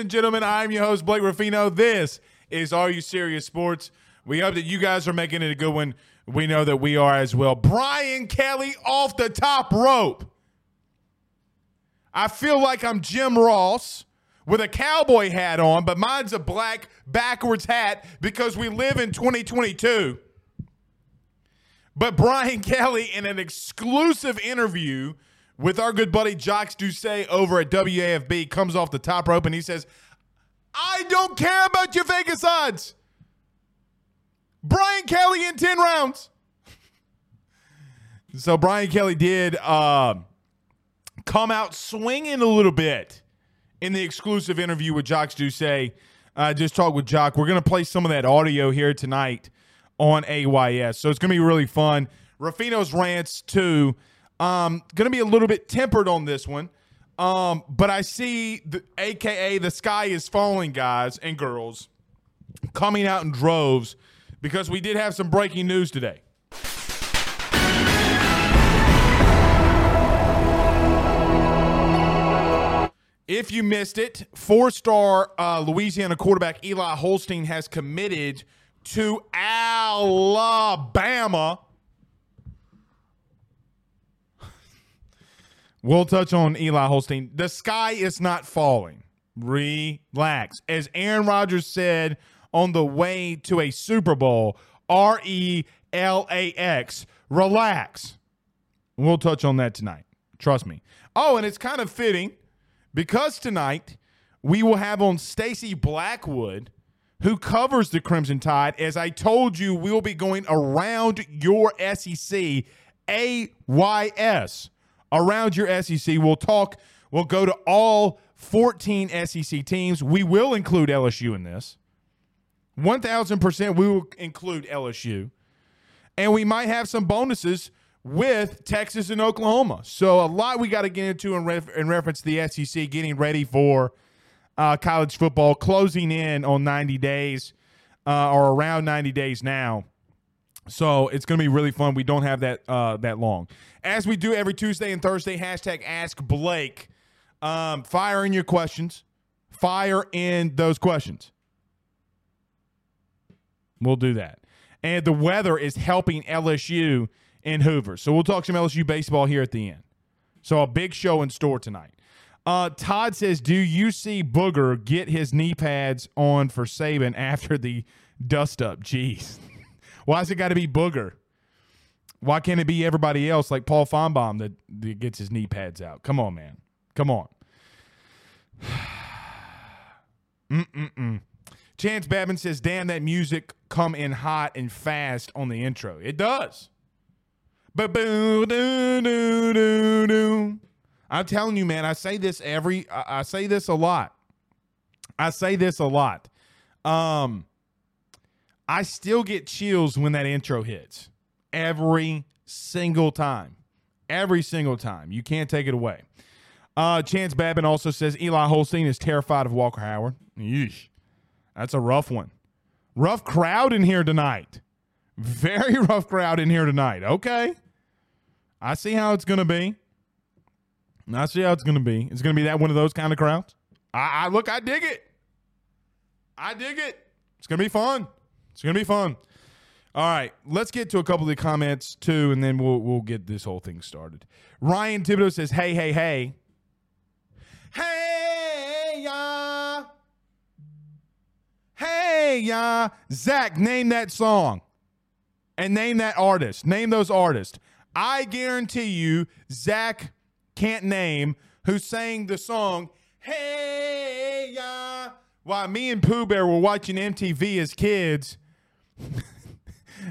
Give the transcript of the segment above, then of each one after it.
And gentlemen, I'm your host, Blake Ruffino. This is Are You Serious Sports? We hope that you guys are making it a good one. We know that we are as well. Brian Kelly off the top rope. I feel like I'm Jim Ross with a cowboy hat on, but mine's a black backwards hat because we live in 2022. But Brian Kelly, in an exclusive interview with our good buddy Jacques Doucet over at WAFB, comes off the top rope and he says, I don't care about your Vegas odds. Brian Kelly in 10 rounds. so Brian Kelly did uh, come out swinging a little bit in the exclusive interview with Jacques Doucet. Uh, just talk with Jock. We're going to play some of that audio here tonight on AYS. So it's going to be really fun. Ruffino's rants, too. Um, going to be a little bit tempered on this one. Um, but I see the AKA the sky is falling guys and girls coming out in droves because we did have some breaking news today. If you missed it, four star uh, Louisiana quarterback Eli Holstein has committed to Alabama. We'll touch on Eli Holstein. The sky is not falling. Relax. As Aaron Rodgers said on the way to a Super Bowl, R E L A X, relax. We'll touch on that tonight. Trust me. Oh, and it's kind of fitting because tonight we will have on Stacy Blackwood, who covers the Crimson Tide. As I told you, we'll be going around your SEC, AYS, around your SEC. We'll talk, we'll go to all 14 SEC teams. We will include LSU in this. 1000% we will include LSU. And we might have some bonuses with Texas and Oklahoma. So a lot we got to get into in, ref- in reference to the SEC getting ready for uh, college football, closing in on 90 days uh, or around 90 days now. So it's going to be really fun. We don't have that uh, that long. As we do every Tuesday and Thursday, hashtag Ask Blake. Um, fire in your questions. Fire in those questions. We'll do that. And the weather is helping LSU in Hoover. So we'll talk some LSU baseball here at the end. So a big show in store tonight. Uh, Todd says, "Do you see Booger get his knee pads on for Saban after the dust up?" Jeez, why's it got to be Booger? Why can't it be everybody else like Paul Finebaum that, that gets his knee pads out? Come on, man. Come on. Mm-mm-mm. Chance Babin says, "Damn, that music come in hot and fast on the intro. It does." I'm telling you, man. I say this every. I, I say this a lot. I say this a lot. Um, I still get chills when that intro hits every single time. Every single time. You can't take it away. Uh, Chance Babin also says Eli Holstein is terrified of Walker Howard. Yeesh. That's a rough one. Rough crowd in here tonight. Very rough crowd in here tonight. Okay. I see how it's going to be. I see how it's going to be. It's going to be that one of those kind of crowds. I, I look, I dig it. I dig it. It's going to be fun. It's to be fun. All right, let's get to a couple of the comments too, and then we'll we'll get this whole thing started. Ryan Thibodeau says, "Hey, hey, hey, hey, ya, hey, ya." Zach, name that song, and name that artist. Name those artists. I guarantee you, Zach can't name who sang the song "Hey, ya." While me and Pooh Bear were watching MTV as kids.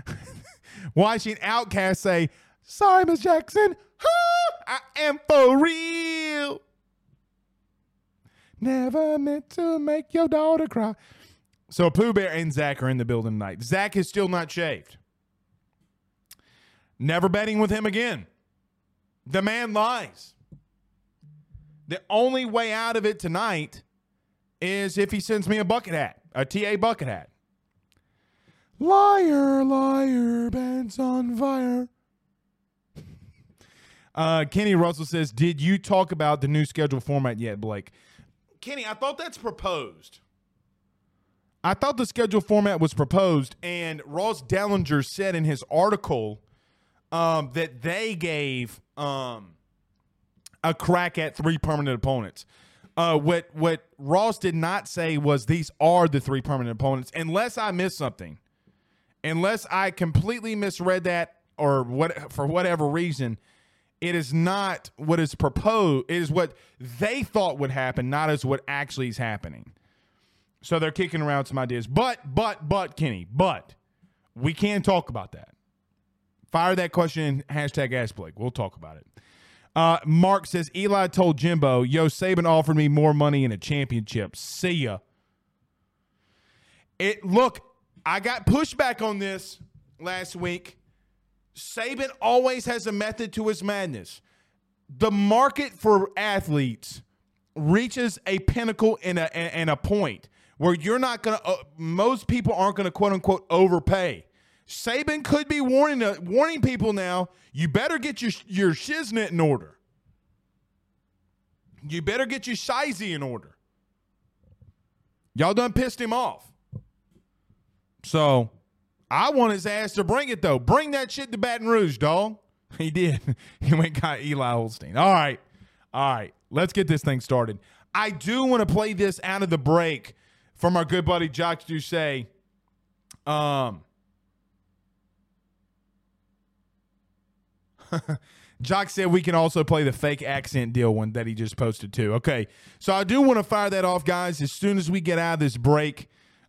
watching OutKast say, Sorry, Miss Jackson, I am for real. Never meant to make your daughter cry. So Pooh Bear and Zach are in the building tonight. Zach is still not shaved. Never betting with him again. The man lies. The only way out of it tonight is if he sends me a bucket hat, a TA bucket hat. Liar, liar, band's on fire. Uh, Kenny Russell says, Did you talk about the new schedule format yet, Blake? Kenny, I thought that's proposed. I thought the schedule format was proposed, and Ross Dellenger said in his article um, that they gave um, a crack at three permanent opponents. Uh, what what Ross did not say was these are the three permanent opponents, unless I missed something unless I completely misread that or what for whatever reason, it is not what is proposed. It is what they thought would happen, not as what actually is happening. So they're kicking around some ideas. But, but, but, Kenny, but we can talk about that. Fire that question hashtag Ask Blake. We'll talk about it. Uh, Mark says Eli told Jimbo, "Yo, Saban offered me more money in a championship. See ya." It look, I got pushback on this last week. Saban always has a method to his madness. The market for athletes reaches a pinnacle and a, and a point where you're not going to, uh, most people aren't going to quote unquote overpay. Saban could be warning uh, warning people now. You better get your your shiznit in order. You better get your shizy in order. Y'all done pissed him off. So I want his ass to bring it though. Bring that shit to Baton Rouge, dog. He did. He went got Eli Holstein. All right. All right. Let's get this thing started. I do want to play this out of the break from our good buddy Jock Doucet. Um Jock said we can also play the fake accent deal one that he just posted too. Okay. So I do want to fire that off, guys, as soon as we get out of this break.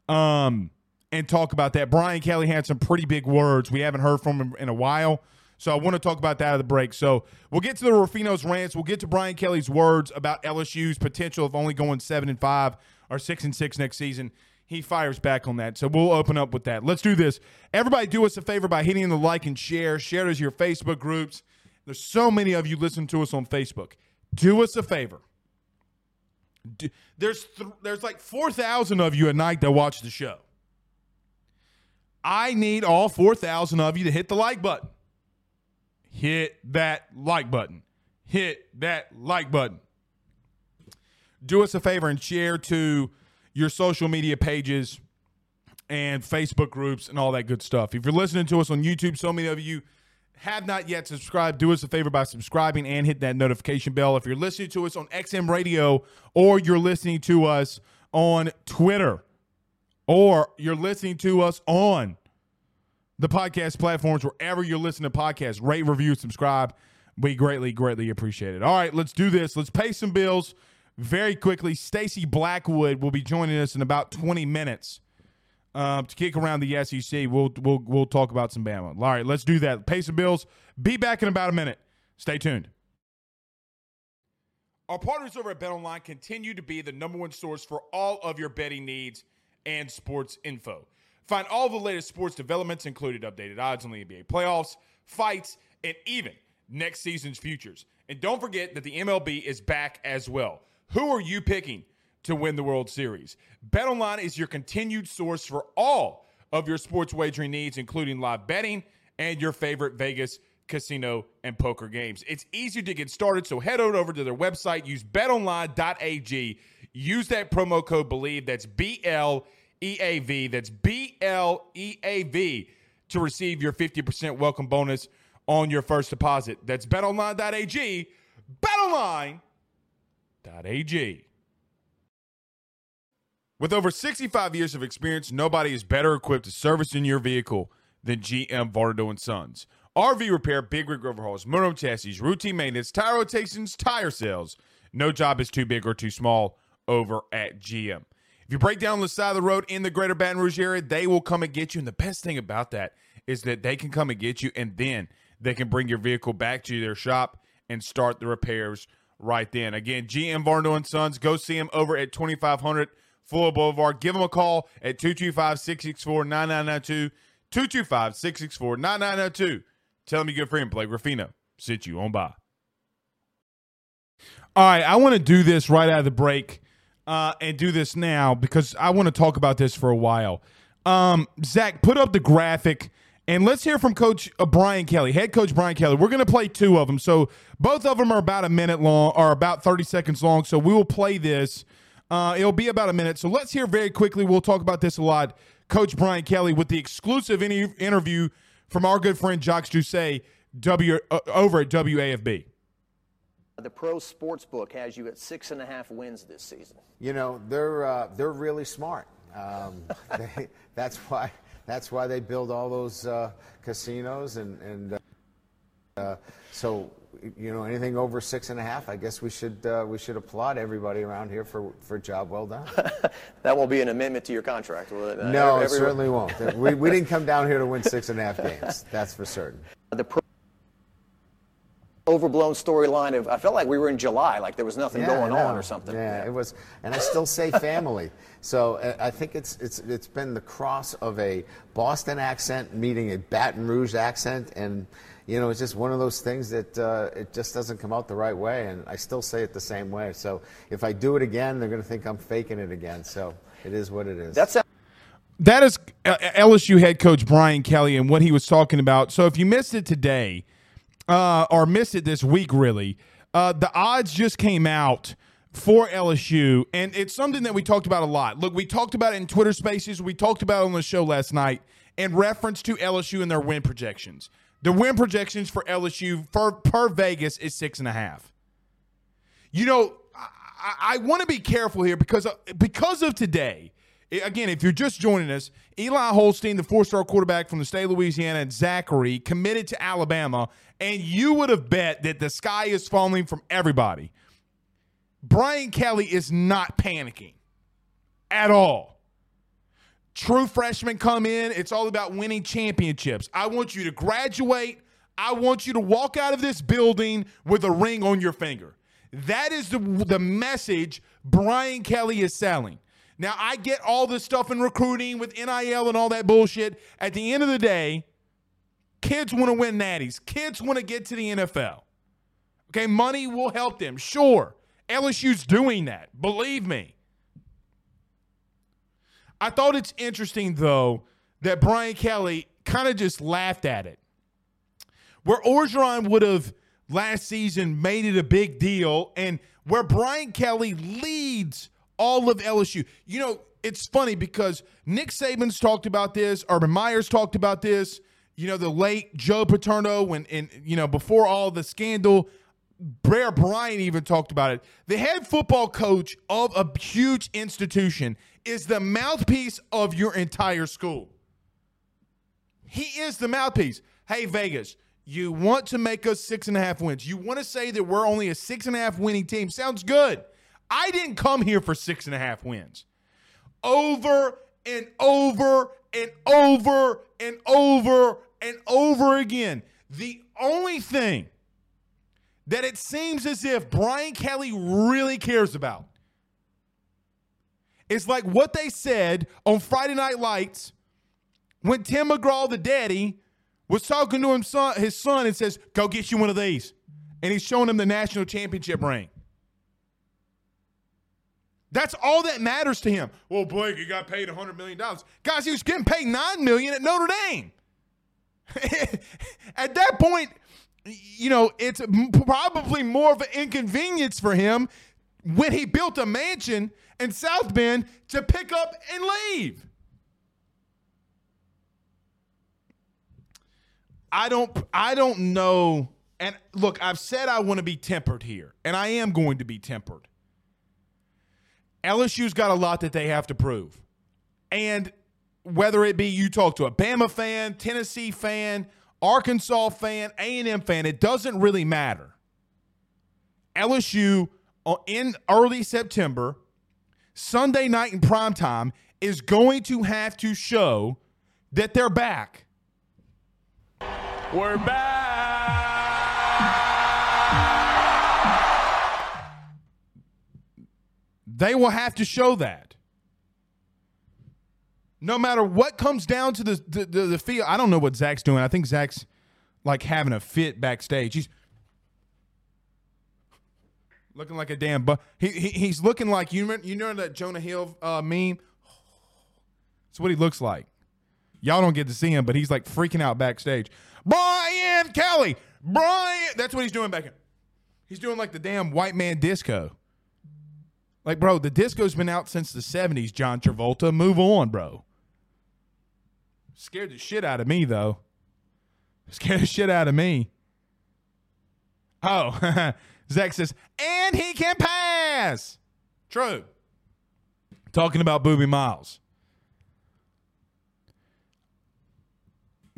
Um and talk about that. Brian Kelly had some pretty big words. We haven't heard from him in a while. So I want to talk about that at the break. So we'll get to the Ruffino's rants. We'll get to Brian Kelly's words about LSU's potential of only going seven and five or six and six next season. He fires back on that. So we'll open up with that. Let's do this. Everybody do us a favor by hitting the like and share. Share it to your Facebook groups. There's so many of you listen to us on Facebook. Do us a favor. Do, there's th- there's like 4,000 of you at night that watch the show. I need all 4,000 of you to hit the like button. Hit that like button. Hit that like button. Do us a favor and share to your social media pages and Facebook groups and all that good stuff. If you're listening to us on YouTube, so many of you have not yet subscribed, do us a favor by subscribing and hit that notification bell. If you're listening to us on XM Radio or you're listening to us on Twitter, or you're listening to us on the podcast platforms, wherever you're listening to podcasts, rate, review, subscribe. We greatly, greatly appreciate it. All right, let's do this. Let's pay some bills very quickly. Stacy Blackwood will be joining us in about 20 minutes um, to kick around the SEC. We'll we'll we'll talk about some Bama. All right, let's do that. Pay some bills. Be back in about a minute. Stay tuned. Our partners over at BetOnline continue to be the number one source for all of your betting needs and sports info. Find all the latest sports developments, including updated odds on the NBA playoffs, fights, and even next season's futures. And don't forget that the MLB is back as well. Who are you picking to win the World Series? BetOnline is your continued source for all of your sports wagering needs, including live betting and your favorite Vegas casino and poker games. It's easy to get started, so head on over to their website, use betonline.ag, use that promo code BLEAV. that's B L E A V, that's B L E A V, to receive your 50% welcome bonus on your first deposit. That's betonline.ag, betonline.ag. With over 65 years of experience, nobody is better equipped to service in your vehicle than GM Vardo and Sons. RV repair, big rig overhauls, motorhome chassis, routine maintenance, tire rotations, tire sales. No job is too big or too small over at GM. If you break down the side of the road in the greater Baton Rouge area, they will come and get you. And the best thing about that is that they can come and get you and then they can bring your vehicle back to their shop and start the repairs right then. Again, GM Varno and Sons, go see them over at 2500 Fuller Boulevard. Give them a call at 225 664 9992. 225 664 9992. Tell me your good friend Blake Ruffino sit you on by. All right, I want to do this right out of the break uh, and do this now because I want to talk about this for a while. Um, Zach, put up the graphic and let's hear from Coach uh, Brian Kelly, head coach Brian Kelly. We're going to play two of them. So both of them are about a minute long or about 30 seconds long. So we will play this. Uh, it'll be about a minute. So let's hear very quickly. We'll talk about this a lot. Coach Brian Kelly with the exclusive interview from our good friend Jacques Doucet w, uh, over at WAFB. The Pro Sports Book has you at six and a half wins this season. You know they're uh, they're really smart. Um, they, that's why that's why they build all those uh, casinos and and uh, so you know anything over six and a half. I guess we should uh, we should applaud everybody around here for for a job well done. that won't be an amendment to your contract, will it? Uh, no, every, it certainly won't. we, we didn't come down here to win six and a half games. That's for certain. The pro- overblown storyline of I felt like we were in July, like there was nothing yeah, going on or something. Yeah, yeah, it was, and I still say family. so uh, I think it's it's it's been the cross of a Boston accent meeting a Baton Rouge accent, and you know it's just one of those things that uh, it just doesn't come out the right way, and I still say it the same way. So if I do it again, they're going to think I'm faking it again. So it is what it is. That's. A- that is uh, LSU head coach Brian Kelly and what he was talking about. So if you missed it today, uh, or missed it this week, really, uh, the odds just came out for LSU, and it's something that we talked about a lot. Look, we talked about it in Twitter Spaces. We talked about it on the show last night in reference to LSU and their win projections. The win projections for LSU for, per Vegas is six and a half. You know, I, I want to be careful here because uh, because of today again, if you're just joining us, Eli Holstein, the four star quarterback from the state of Louisiana, and Zachary committed to Alabama, and you would have bet that the sky is falling from everybody. Brian Kelly is not panicking at all. True freshmen come in, it's all about winning championships. I want you to graduate. I want you to walk out of this building with a ring on your finger. That is the, the message Brian Kelly is selling. Now, I get all this stuff in recruiting with NIL and all that bullshit. At the end of the day, kids want to win natties, kids want to get to the NFL. Okay, money will help them. Sure. LSU's doing that. Believe me. I thought it's interesting, though, that Brian Kelly kind of just laughed at it. Where Orgeron would have last season made it a big deal, and where Brian Kelly leads all of LSU. You know, it's funny because Nick Saban's talked about this, Urban Meyer's talked about this. You know, the late Joe Paterno, when and you know before all the scandal, Bear Bryant even talked about it. The head football coach of a huge institution is the mouthpiece of your entire school. He is the mouthpiece. Hey, Vegas, you want to make us six and a half wins. You want to say that we're only a six and a half winning team. Sounds good. I didn't come here for six and a half wins. Over and over and over and over and over again. The only thing that it seems as if Brian Kelly really cares about. It's like what they said on Friday Night Lights when Tim McGraw, the daddy, was talking to him son, his son and says, Go get you one of these. And he's showing him the national championship ring. That's all that matters to him. Well, Blake, he got paid $100 million. Guys, he was getting paid 9 million at Notre Dame. at that point, you know, it's probably more of an inconvenience for him when he built a mansion in South Bend to pick up and leave. I don't I don't know and look, I've said I want to be tempered here, and I am going to be tempered. LSU's got a lot that they have to prove. And whether it be you talk to a Bama fan, Tennessee fan, Arkansas fan, A&M fan, it doesn't really matter. LSU uh, in early September, Sunday night in prime time, is going to have to show that they're back. We're back. They will have to show that. No matter what comes down to the the, the, the field, I don't know what Zach's doing. I think Zach's like having a fit backstage. He's looking like a damn but he, he he's looking like you you know that Jonah Hill uh, meme. That's what he looks like. Y'all don't get to see him, but he's like freaking out backstage. Brian Kelly, Brian. That's what he's doing back here. He's doing like the damn white man disco. Like, bro, the disco's been out since the 70s, John Travolta. Move on, bro. Scared the shit out of me, though. Scared the shit out of me. Oh, Zach says, and he can pass. True. Talking about Boobie Miles.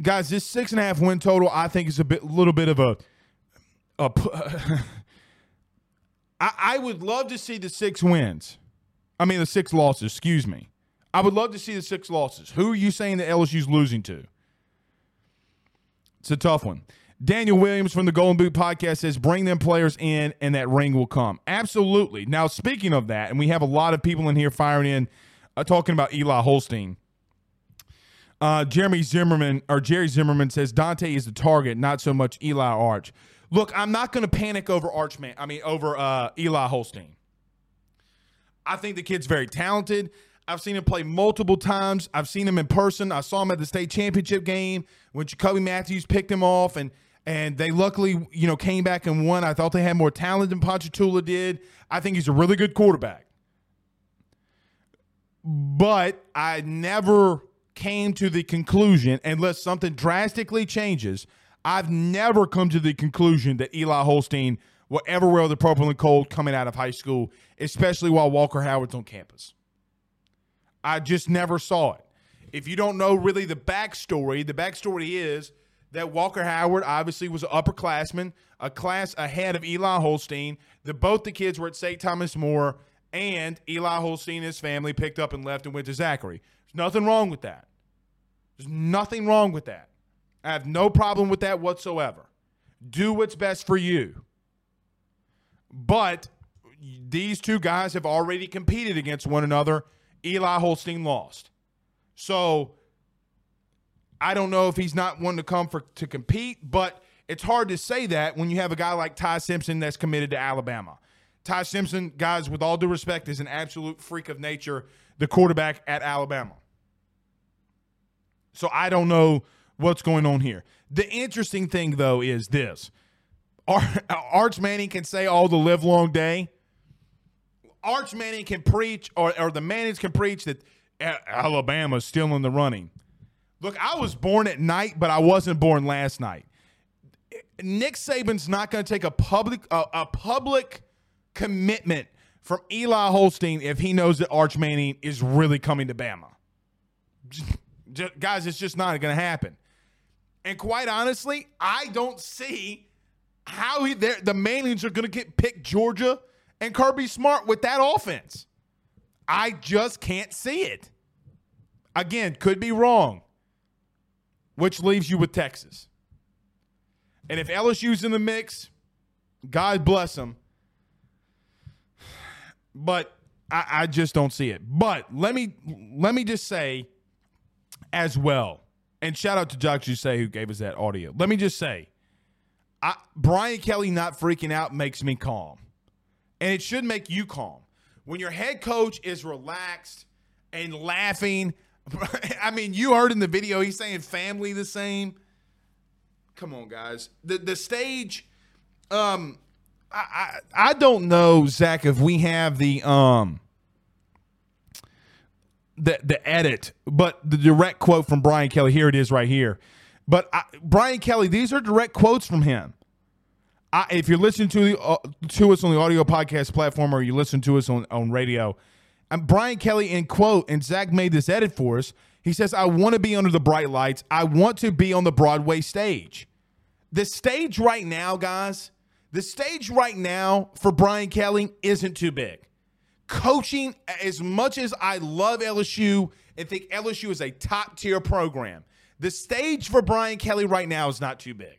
Guys, this six and a half win total, I think, is a bit, little bit of a, a I, I would love to see the six wins. I mean, the six losses, excuse me. I would love to see the six losses. Who are you saying that LSU's losing to? It's a tough one. Daniel Williams from the Golden Boot podcast says, bring them players in and that ring will come. Absolutely. Now, speaking of that, and we have a lot of people in here firing in uh, talking about Eli Holstein. Uh, Jeremy Zimmerman or Jerry Zimmerman says Dante is the target, not so much Eli Arch. Look, I'm not going to panic over Archman. I mean, over uh, Eli Holstein. I think the kid's very talented. I've seen him play multiple times. I've seen him in person. I saw him at the state championship game when Jacoby Matthews picked him off, and and they luckily, you know, came back and won. I thought they had more talent than Ponchatoula did. I think he's a really good quarterback. But I never came to the conclusion, unless something drastically changes, I've never come to the conclusion that Eli Holstein will ever wear the purple and cold coming out of high school, especially while Walker Howard's on campus. I just never saw it. If you don't know really the backstory, the backstory is that Walker Howard obviously was an upperclassman, a class ahead of Eli Holstein. That both the kids were at St. Thomas More, and Eli Holstein and his family picked up and left and went to Zachary. There's nothing wrong with that. There's nothing wrong with that. I have no problem with that whatsoever. Do what's best for you. But these two guys have already competed against one another. Eli Holstein lost. So I don't know if he's not one to come for to compete, but it's hard to say that when you have a guy like Ty Simpson that's committed to Alabama. Ty Simpson, guys, with all due respect, is an absolute freak of nature, the quarterback at Alabama. So I don't know what's going on here. The interesting thing, though, is this Arch Manning can say all the live long day. Arch Manning can preach, or, or the Mannings can preach that uh, Alabama's still in the running. Look, I was born at night, but I wasn't born last night. Nick Saban's not going to take a public a, a public commitment from Eli Holstein if he knows that Arch Manning is really coming to Bama. Just, guys, it's just not going to happen. And quite honestly, I don't see how he, the Mannings are going to get picked Georgia and Kirby Smart with that offense. I just can't see it. Again, could be wrong, which leaves you with Texas. And if LSU's in the mix, God bless him. But I, I just don't see it. But let me let me just say as well, and shout out to Jock Say who gave us that audio. Let me just say, I, Brian Kelly not freaking out makes me calm, and it should make you calm when your head coach is relaxed and laughing. I mean, you heard in the video he's saying family the same. Come on, guys. The the stage. Um, I, I I don't know, Zach, if we have the um the the edit, but the direct quote from Brian Kelly. Here it is, right here. But I, Brian Kelly, these are direct quotes from him. I, if you're listening to the, uh, to us on the audio podcast platform or you listen to us on, on radio, and Brian Kelly in quote, and Zach made this edit for us. He says, I want to be under the bright lights. I want to be on the Broadway stage. The stage right now, guys, the stage right now for Brian Kelly isn't too big. Coaching, as much as I love LSU and think LSU is a top tier program, the stage for Brian Kelly right now is not too big.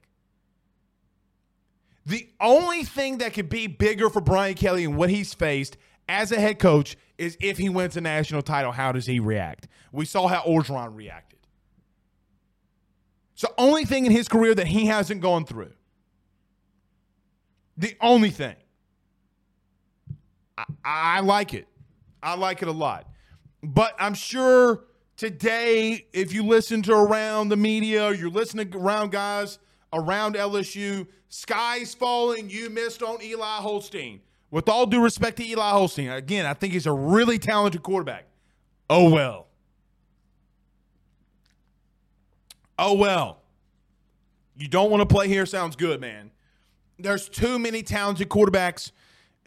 The only thing that could be bigger for Brian Kelly and what he's faced as a head coach is if he wins a national title, how does he react? We saw how Orgeron reacted. It's the only thing in his career that he hasn't gone through. The only thing. I, like it. I like it a lot. But I'm sure today, if you listen to around the media, you're listening around guys around LSU, sky's falling. You missed on Eli Holstein. With all due respect to Eli Holstein, again, I think he's a really talented quarterback. Oh well. Oh well. You don't want to play here sounds good, man. There's too many talented quarterbacks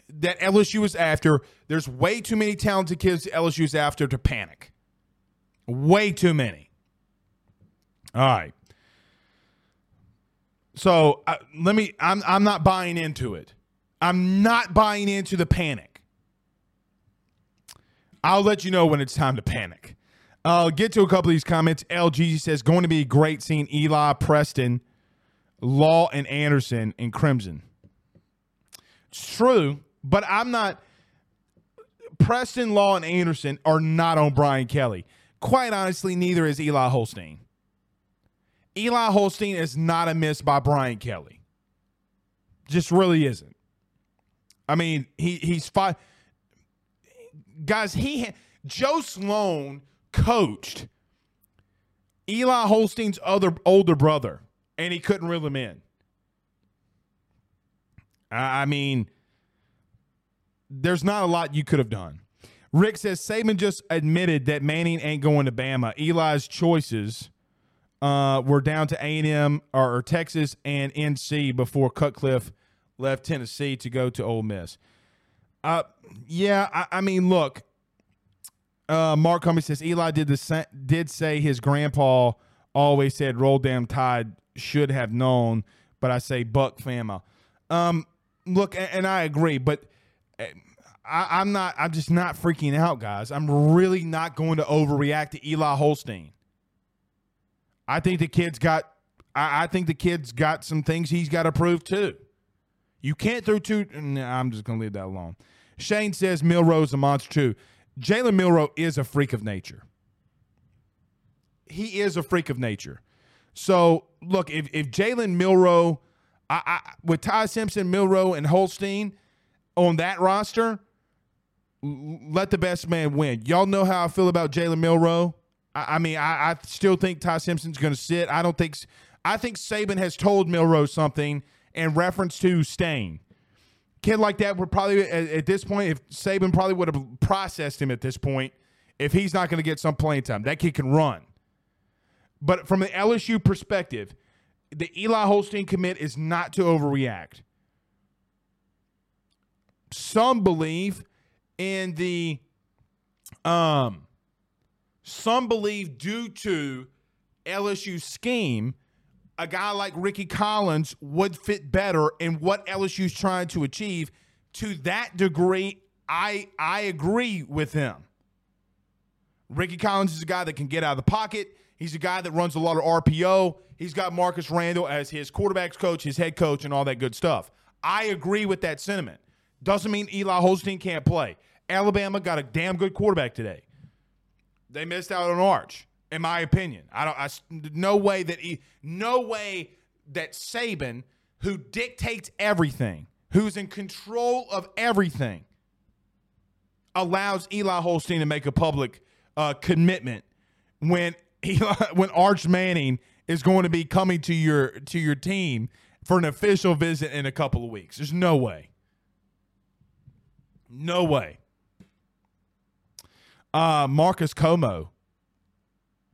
that LSU is after. There's way too many talented kids LSU is after to panic. Way too many. All right. So uh, let me. I'm I'm not buying into it. I'm not buying into the panic. I'll let you know when it's time to panic. I'll get to a couple of these comments. LG says going to be great seeing Eli Preston, Law, and Anderson in Crimson. It's true, but I'm not. Preston, Law, and Anderson are not on Brian Kelly. Quite honestly, neither is Eli Holstein. Eli Holstein is not a miss by Brian Kelly. Just really isn't. I mean, he he's five guys. He Joe Sloan coached Eli Holstein's other older brother, and he couldn't reel him in. I mean, there's not a lot you could have done. Rick says Saban just admitted that Manning ain't going to Bama. Eli's choices uh, were down to A&M or, or, Texas and NC before Cutcliffe left Tennessee to go to Ole Miss. Uh, yeah, I, I mean, look, uh, Mark Cummings says Eli did the did say his grandpa always said roll damn tide should have known, but I say Buck Fama. Um, look, and, and I agree, but I, I'm not. I'm just not freaking out, guys. I'm really not going to overreact to Eli Holstein. I think the kid's got. I, I think the kid's got some things he's got to prove too. You can't throw two. Nah, I'm just gonna leave that alone. Shane says Milroe's a monster too. Jalen Milroe is a freak of nature. He is a freak of nature. So look, if if Jalen Milroe, I, I, with Ty Simpson, Milroe, and Holstein on that roster, let the best man win. Y'all know how I feel about Jalen Milroe. I, I mean, I, I, still think Ty Simpson's going to sit. I don't think. I think Saban has told Milroe something in reference to staying. Kid like that would probably at, this point, if Saban probably would have processed him at this point, if he's not going to get some playing time, that kid can run. But from the LSU perspective, the Eli Holstein commit is not to overreact. Some believe in the um some believe due to LSU's scheme, a guy like Rickie Collins would fit better in what LSU's trying to achieve. To that degree, I I agree with him. Rickie Collins is a guy that can get out of the pocket. He's a guy that runs a lot of RPO. He's got Marcus Randall as his quarterbacks coach, his head coach, and all that good stuff. I agree with that sentiment. Doesn't mean Eli Holstein can't play. Alabama got a damn good quarterback today. They missed out on Arch, in my opinion. I don't. I no way that he, no way that Saban, who dictates everything, who's in control of everything, allows Eli Holstein to make a public uh, commitment when Eli, when Arch Manning is going to be coming to your to your team for an official visit in a couple of weeks. There's no way. No way. Uh, Marcus Como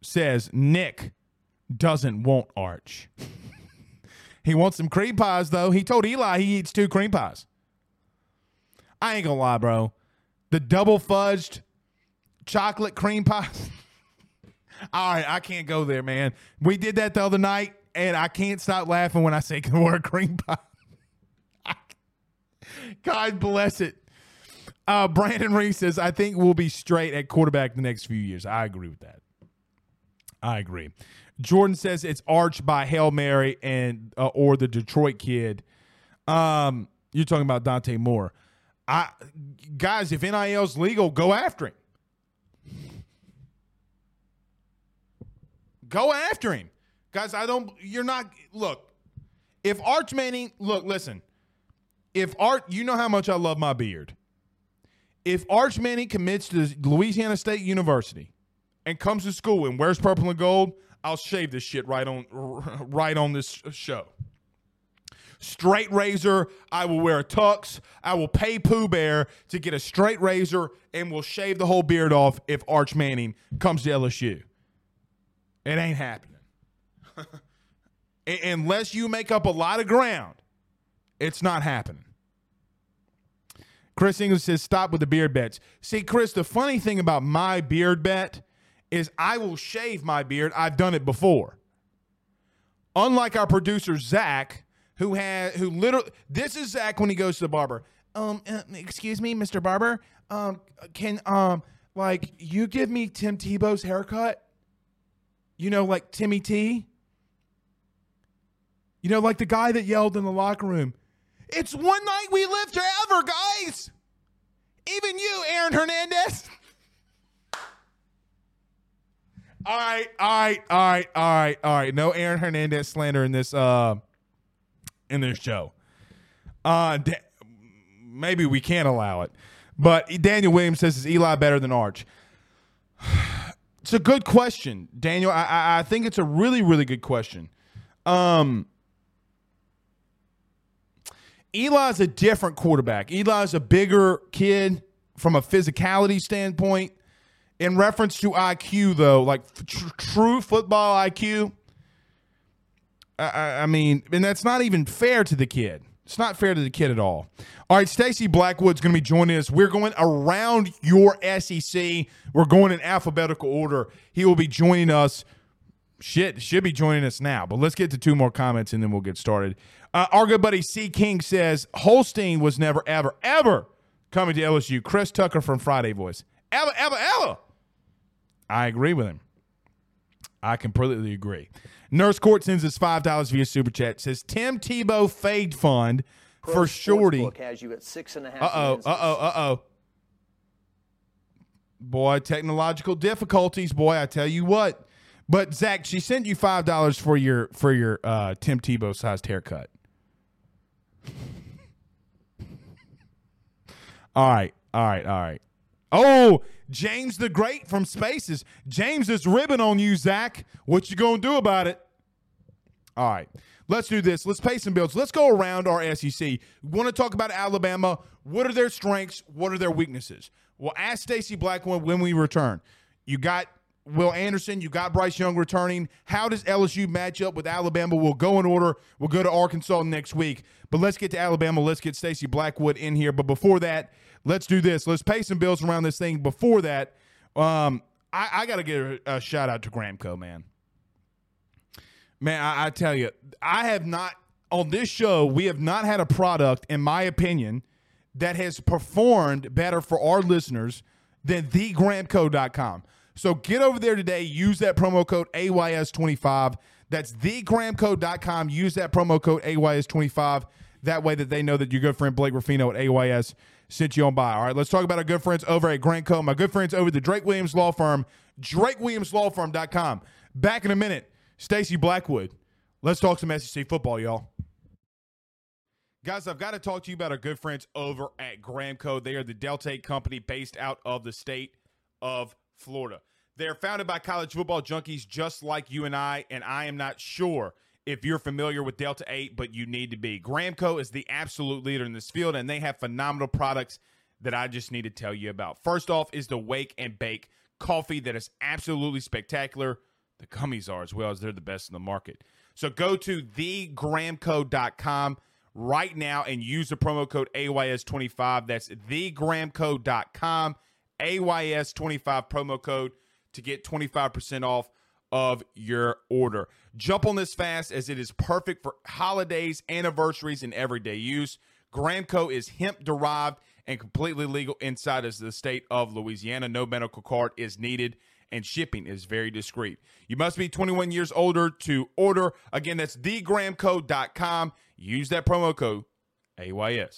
says Nick doesn't want Arch. he wants some cream pies, though. He told Eli he eats two cream pies. I ain't gonna lie, bro. The double fudged chocolate cream pies. All right, I can't go there, man. We did that the other night, and I can't stop laughing when I say the word cream pie. God bless it. Uh, Brandon Reese says, I think we'll be straight at quarterback the next few years. I agree with that. I agree. Jordan says it's Arch by Hail Mary and uh, or the Detroit kid. Um, you're talking about Dante Moore. I guys, if NIL's legal, go after him. Go after him. Guys, I don't you're not look. If Arch Manning, look, listen. If Art, you know how much I love my beard. If Arch Manning commits to Louisiana State University and comes to school and wears purple and gold, I'll shave this shit right on right on this show. Straight razor, I will wear a tux. I will pay Pooh Bear to get a straight razor and will shave the whole beard off if Arch Manning comes to LSU. It ain't happening. Unless you make up a lot of ground, it's not happening. Chris English says, stop with the beard bets. See, Chris, the funny thing about my beard bet is I will shave my beard. I've done it before. Unlike our producer, Zach, who had who literally this is Zach when he goes to the barber. Um, uh, excuse me, Mr. Barber. Um, can um like you give me Tim Tebow's haircut? You know, like Timmy T. You know, like the guy that yelled in the locker room. It's one night we live forever, guys. Even you, Aaron Hernandez. all right, all right, all right, all right, all right. No Aaron Hernandez slander in this uh in this show. Uh da- maybe we can't allow it. But Daniel Williams says is Eli better than Arch? It's a good question, Daniel. I, I, I think it's a really, really good question. Um, Eli's a different quarterback. Eli's a bigger kid from a physicality standpoint. In reference to IQ, though, like tr- true football IQ, I, I mean, and that's not even fair to the kid. It's not fair to the kid at all. All right, Stacy Blackwood's going to be joining us. We're going around your SEC. We're going in alphabetical order. He will be joining us. Shit, should be joining us now. But let's get to two more comments and then we'll get started. Uh, our good buddy C. King says Holstein was never, ever, ever coming to LSU. Chris Tucker from Friday Voice. Ever, ever, ever. I agree with him. I completely agree. Nurse Court sends us five dollars via super chat. Says Tim Tebow Fade Fund Pro for Shorty. Has you at six and a half. Uh oh. Uh oh. Uh oh. Boy, technological difficulties. Boy, I tell you what. But Zach, she sent you five dollars for your for your uh, Tim Tebow sized haircut. All right. All right. All right. Oh, James the Great from Spaces. James is ribbing on you, Zach. What you gonna do about it? All right. Let's do this. Let's pay some bills. Let's go around our SEC. We want to talk about Alabama. What are their strengths? What are their weaknesses? We'll ask Stacy Blackwood when we return. You got Will Anderson, you got Bryce Young returning. How does LSU match up with Alabama? We'll go in order. We'll go to Arkansas next week. But let's get to Alabama. Let's get Stacy Blackwood in here. But before that, let's do this. Let's pay some bills around this thing. Before that, um, I, I got to give a, a shout out to Gramco, man. Man, I, I tell you, I have not on this show. We have not had a product, in my opinion, that has performed better for our listeners than thegramco.com. So get over there today. Use that promo code AYS25. That's thegramco.com. Use that promo code AYS25. That way that they know that your good friend Blake Ruffino at AYS sent you on by. All right, let's talk about our good friends over at Gramco. My good friends over at the Drake Williams Law Firm, drakewilliamslawfirm.com. Back in a minute, Stacy Blackwood. Let's talk some SEC football, y'all. Guys, I've got to talk to you about our good friends over at Gramco. They are the Delta company based out of the state of Florida. They're founded by college football junkies just like you and I, and I am not sure if you're familiar with Delta 8, but you need to be. Gramco is the absolute leader in this field, and they have phenomenal products that I just need to tell you about. First off is the Wake and Bake coffee that is absolutely spectacular. The gummies are as well as they're the best in the market. So go to thegramco.com right now and use the promo code AYS25. That's thegramco.com, AYS25 promo code to get 25% off of your order. Jump on this fast as it is perfect for holidays, anniversaries, and everyday use. Gramco is hemp derived and completely legal inside of the state of Louisiana. No medical card is needed and shipping is very discreet. You must be 21 years older to order. Again, that's thegramco.com. Use that promo code AYS25.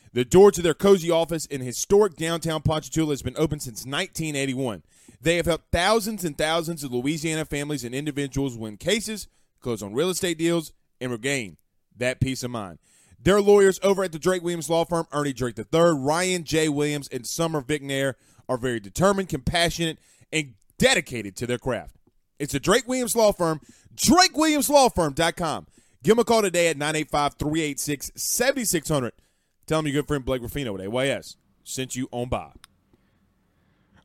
The door to their cozy office in historic downtown Ponchatoula has been open since 1981. They have helped thousands and thousands of Louisiana families and individuals win cases, close on real estate deals, and regain that peace of mind. Their lawyers over at the Drake Williams Law Firm, Ernie Drake III, Ryan J. Williams, and Summer Vignair, are very determined, compassionate, and dedicated to their craft. It's the Drake Williams Law Firm, drakewilliamslawfirm.com. Give them a call today at 985 386 7600. Tell them your good friend Blake Ruffino at AYS sent you on by.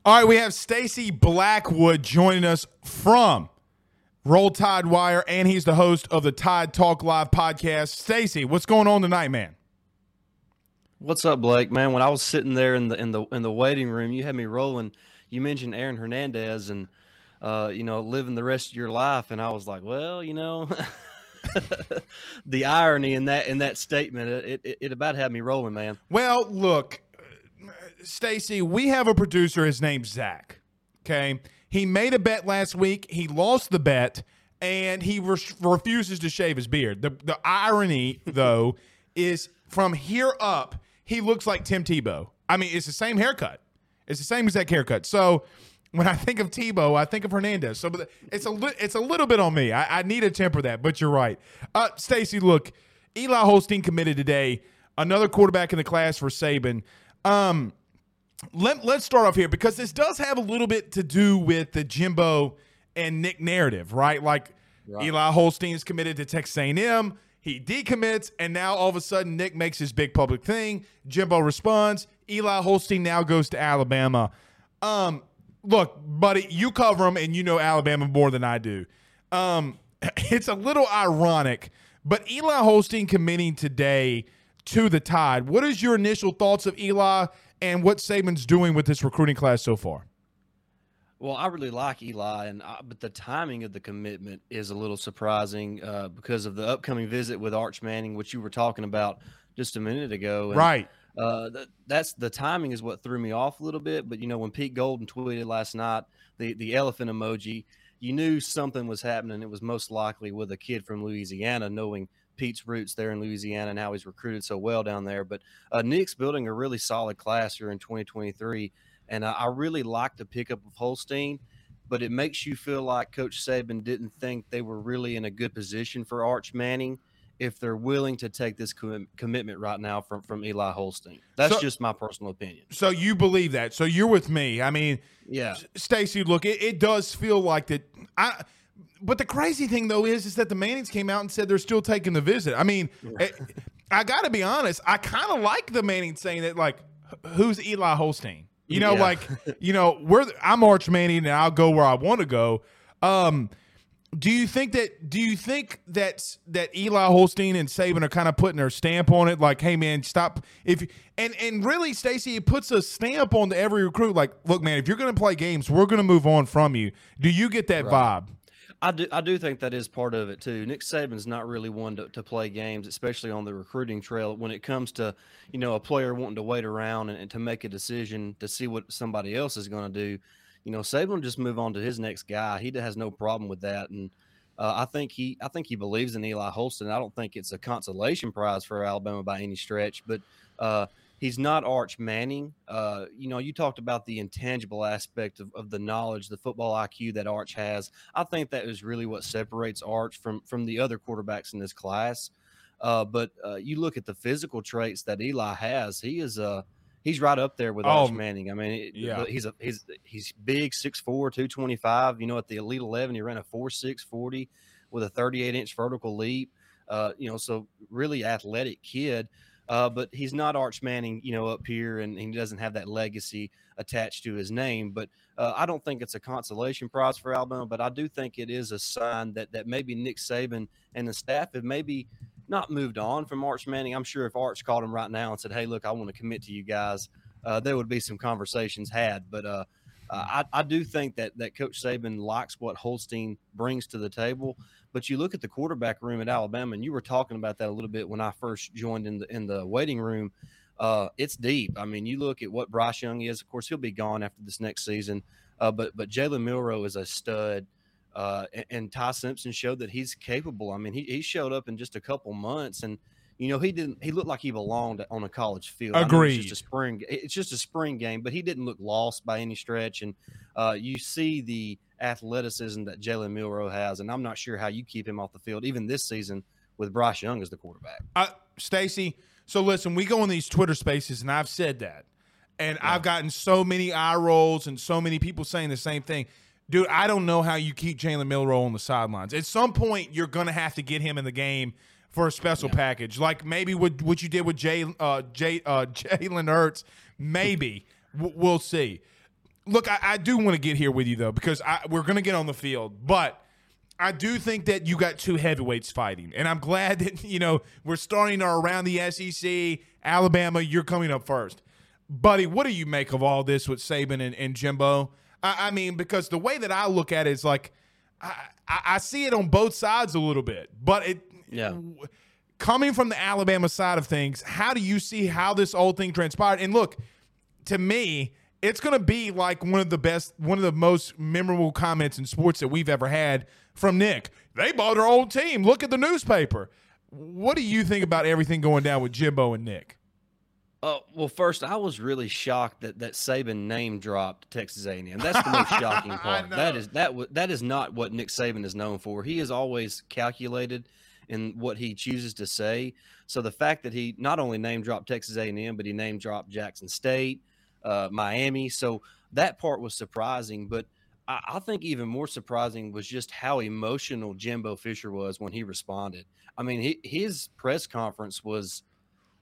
All right, we have Stacy Blackwood joining us from Roll Tide Wire, and he's the host of the Tide Talk Live podcast. Stacy, what's going on tonight, man? What's up, Blake? Man, when I was sitting there in the in the in the waiting room, you had me rolling. You mentioned Aaron Hernandez and uh, you know living the rest of your life, and I was like, well, you know, the irony in that in that statement, it, it it about had me rolling, man. Well, look, Stacy, we have a producer. His name's Zach. Okay, he made a bet last week. He lost the bet, and he re- refuses to shave his beard. The the irony, though, is from here up, he looks like Tim Tebow. I mean, it's the same haircut. It's the same exact haircut. So when I think of Tebow, I think of Hernandez. So it's a li- it's a little bit on me. I, I need to temper that, but you're right. Uh, Stacy, look, Eli Holstein committed today. Another quarterback in the class for Saban. Um, let, let's start off here because this does have a little bit to do with the Jimbo and Nick narrative, right? Like right. Eli Holstein is committed to Texas A&M. He decommits, and now all of a sudden Nick makes his big public thing. Jimbo responds. Eli Holstein now goes to Alabama. Um, look, buddy, you cover them, and you know Alabama more than I do. Um, it's a little ironic, but Eli Holstein committing today to the Tide. What is your initial thoughts of Eli and what Saban's doing with this recruiting class so far? Well, I really like Eli, and I, but the timing of the commitment is a little surprising uh, because of the upcoming visit with Arch Manning, which you were talking about just a minute ago. And, right. Uh, that's the timing is what threw me off a little bit. But you know, when Pete Golding tweeted last night the the elephant emoji, you knew something was happening. It was most likely with a kid from Louisiana, knowing Pete's roots there in Louisiana and how he's recruited so well down there. But uh, Nick's building a really solid class here in 2023 and I, I really like the pickup of Holstein, but it makes you feel like Coach Saban didn't think they were really in a good position for Arch Manning if they're willing to take this com- commitment right now from, from Eli Holstein. That's so, just my personal opinion. So you believe that. So you're with me. I mean, yeah. Stacy, look, it, it does feel like that. I but the crazy thing though is is that the Mannings came out and said they're still taking the visit. I mean, it, I got to be honest. I kind of like the Mannings saying that, like, who's Eli Holstein? You know, yeah. like you know, we're I'm Arch Manning and I'll go where I want to go. Um, do you think that do you think that that Eli Holstein and Saban are kind of putting their stamp on it? Like, hey man, stop if and and really, Stacy, it puts a stamp on every recruit. Like, look, man, if you're going to play games, we're going to move on from you. Do you get that right. vibe? I do, I do think that is part of it too. Nick Saban's not really one to, to play games, especially on the recruiting trail. When it comes to, you know, a player wanting to wait around and, and to make a decision to see what somebody else is going to do, you know, Saban just move on to his next guy. He has no problem with that, and uh, I think he, I think he believes in Eli Holstein. I don't think it's a consolation prize for Alabama by any stretch, but uh, he's not Arch Manning. Uh, you know, you talked about the intangible aspect of, of, the knowledge, the football IQ that Arch has. I think that is really what separates Arch from from the other quarterbacks in this class. Uh, but uh, you look at the physical traits that Eli has. He is a he's right up there with oh, Arch Manning. I mean, yeah. he's a he's he's big, 6'4", 225. You know, at the Elite Eleven, he ran a four six forty with a thirty eight inch vertical leap. Uh, you know, so really athletic kid. Uh, but he's not Arch Manning, you know, up here, and he doesn't have that legacy attached to his name. But uh, I don't think it's a consolation prize for Alabama, but I do think it is a sign that that maybe Nick Saban and the staff have maybe not moved on from Arch Manning. I'm sure if Arch called him right now and said, "Hey, look, I want to commit to you guys," uh, there would be some conversations had. But uh, I, I do think that that Coach Saban likes what Holstein brings to the table. But you look at the quarterback room at Alabama, and you were talking about that a little bit when I first joined in the in the waiting room. Uh, it's deep. I mean, you look at what Bryce Young is. Of course, he'll be gone after this next season. Uh, but but Jalen Milroe is a stud, uh, and, and, Ty Simpson showed that he's capable. I mean, he, he showed up in just a couple months, and you know he didn't. He looked like he belonged on a college field. Agreed. It's just a spring. It's just a spring game, but he didn't look lost by any stretch. And uh, you see the athleticism that Jalen Milroe has, and I'm not sure how you keep him off the field even this season with Bryce Young as the quarterback. Uh, Stacy, so listen, we go in these Twitter spaces, and I've said that, and yeah. I've gotten so many eye rolls and so many people saying the same thing. Dude, I don't know how you keep Jalen Milroe on the sidelines. At some point, you're going to have to get him in the game for a special yeah. package, like maybe what what you did with Jay, uh, Jay, uh, Jalen Hurts. Maybe we'll see look, I, I do want to get here with you though because I, we're going to get on the field, but I do think that you got two heavyweights fighting, and I'm glad that you know we're starting our around the SEC. Alabama, you're coming up first, buddy. What do you make of all this with Saban and, and Jimbo? I, I, mean, because the way that I look at it is like I, I see it on both sides a little bit, but it yeah. Coming from the Alabama side of things, how do you see how this whole thing transpired? And look, to me, it's going to be like one of the best, one of the most memorable comments in sports that we've ever had from Nick. They bought our old team. Look at the newspaper. What do you think about everything going down with Jimbo and Nick? Uh, well, first, I was really shocked that that Saban name dropped Texas A&M. That's the most shocking part. That is that w- that is not what Nick Saban is known for. He is always calculated in what he chooses to say. So the fact that he not only name dropped Texas A&M, but he name dropped Jackson State, uh, Miami. So that part was surprising, but I, I, think even more surprising was just how emotional Jimbo Fisher was when he responded. I mean, he, his press conference was.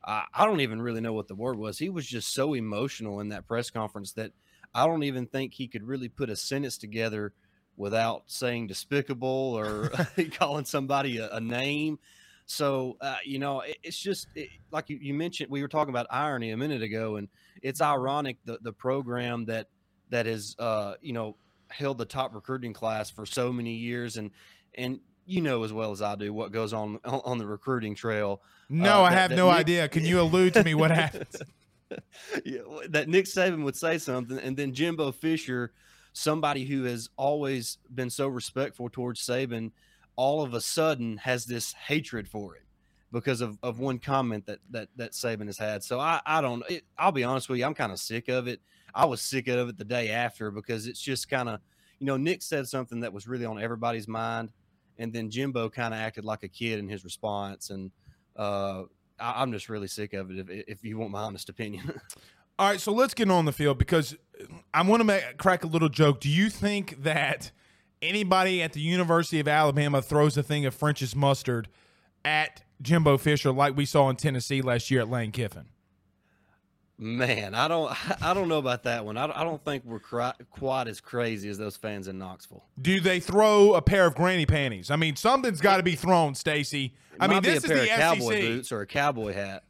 I don't even really know what the word was. He was just so emotional in that press conference that I don't even think he could really put a sentence together without saying despicable or calling somebody a, a name. So, uh, you know, it, it's just it, like you, you, mentioned, we were talking about irony a minute ago, and it's ironic the the program that that has uh, you know held the top recruiting class for so many years, and and you know as well as I do what goes on on the recruiting trail. No, uh, I have no Nick, idea. Can you allude to me what happens? yeah, that Nick Saban would say something, and then Jimbo Fisher, somebody who has always been so respectful towards Saban, all of a sudden has this hatred for it because of, of one comment that that that Saban has had. So I I don't. It, I'll be honest with you. I'm kind of sick of it. I was sick of it the day after because it's just kind of you know Nick said something that was really on everybody's mind, and then Jimbo kind of acted like a kid in his response, and uh, I, am just really sick of it. If, if you want my honest opinion. All right, so let's get on the field because I want to make crack a little joke. Do you think that anybody at the University of Alabama throws a thing of French's mustard at Jimbo Fisher like we saw in Tennessee last year at Lane Kiffin? Man, I don't, I don't know about that one. I don't, I don't think we're cri- quite as crazy as those fans in Knoxville. Do they throw a pair of granny panties? I mean, something's got to be thrown, Stacy. I mean, this a is pair the of cowboy SEC. boots or a cowboy hat.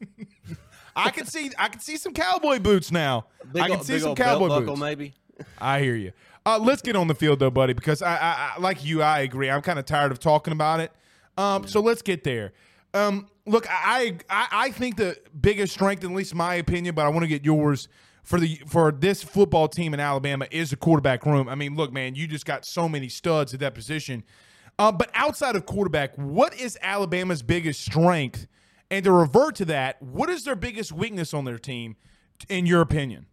I can see, I can see some cowboy boots now. Big I can see big some old cowboy boots. buckle, maybe. I hear you. Uh, let's get on the field though, buddy, because I, I, I like you. I agree. I'm kind of tired of talking about it. Um, so let's get there. Um, look, I, I I think the biggest strength, at least my opinion, but I want to get yours for the for this football team in Alabama is the quarterback room. I mean, look, man, you just got so many studs at that position. Uh, but outside of quarterback, what is Alabama's biggest strength? And to revert to that, what is their biggest weakness on their team, in your opinion?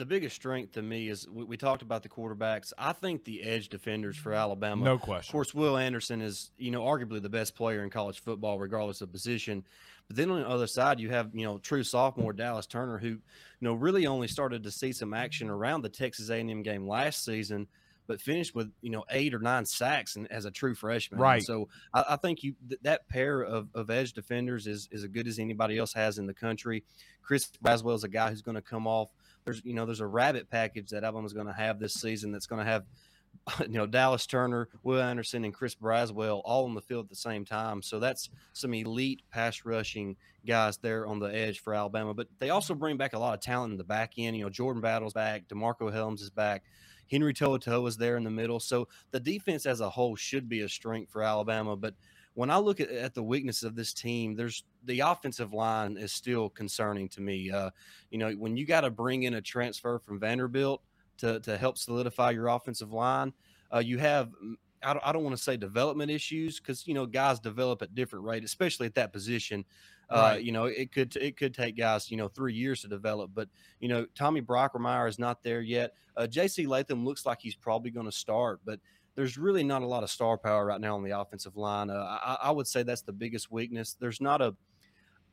The biggest strength to me is we, we talked about the quarterbacks. I think the edge defenders for Alabama. No question. Of course, Will Anderson is you know arguably the best player in college football, regardless of position. But then on the other side, you have you know true sophomore Dallas Turner, who you know really only started to see some action around the Texas A&M game last season, but finished with you know eight or nine sacks and, as a true freshman. Right. So I, I think you th- that pair of, of edge defenders is is as good as anybody else has in the country. Chris Braswell is a guy who's going to come off. There's you know there's a rabbit package that Alabama's going to have this season that's going to have you know Dallas Turner, Will Anderson, and Chris Braswell all on the field at the same time. So that's some elite pass rushing guys there on the edge for Alabama. But they also bring back a lot of talent in the back end. You know Jordan Battle's back, DeMarcco Hellams is back. Henry To'oTo'o is there in the middle. So the defense as a whole should be a strength for Alabama. But when I look at, at the weakness of this team, there's the offensive line is still concerning to me. Uh, you know, when you got to bring in a transfer from Vanderbilt to, to help solidify your offensive line, uh, you have, mm, I don't, I don't want to say development issues because, you know, guys develop at different rate, especially at that position. Uh, Right. you know, it could it could take guys, you know, three years to develop. But you know, Tommy Brockermeyer is not there yet. Uh, J.C. Latham looks like he's probably going to start, but there's really not a lot of star power right now on the offensive line. Uh, I, I would say that's the biggest weakness. There's not a,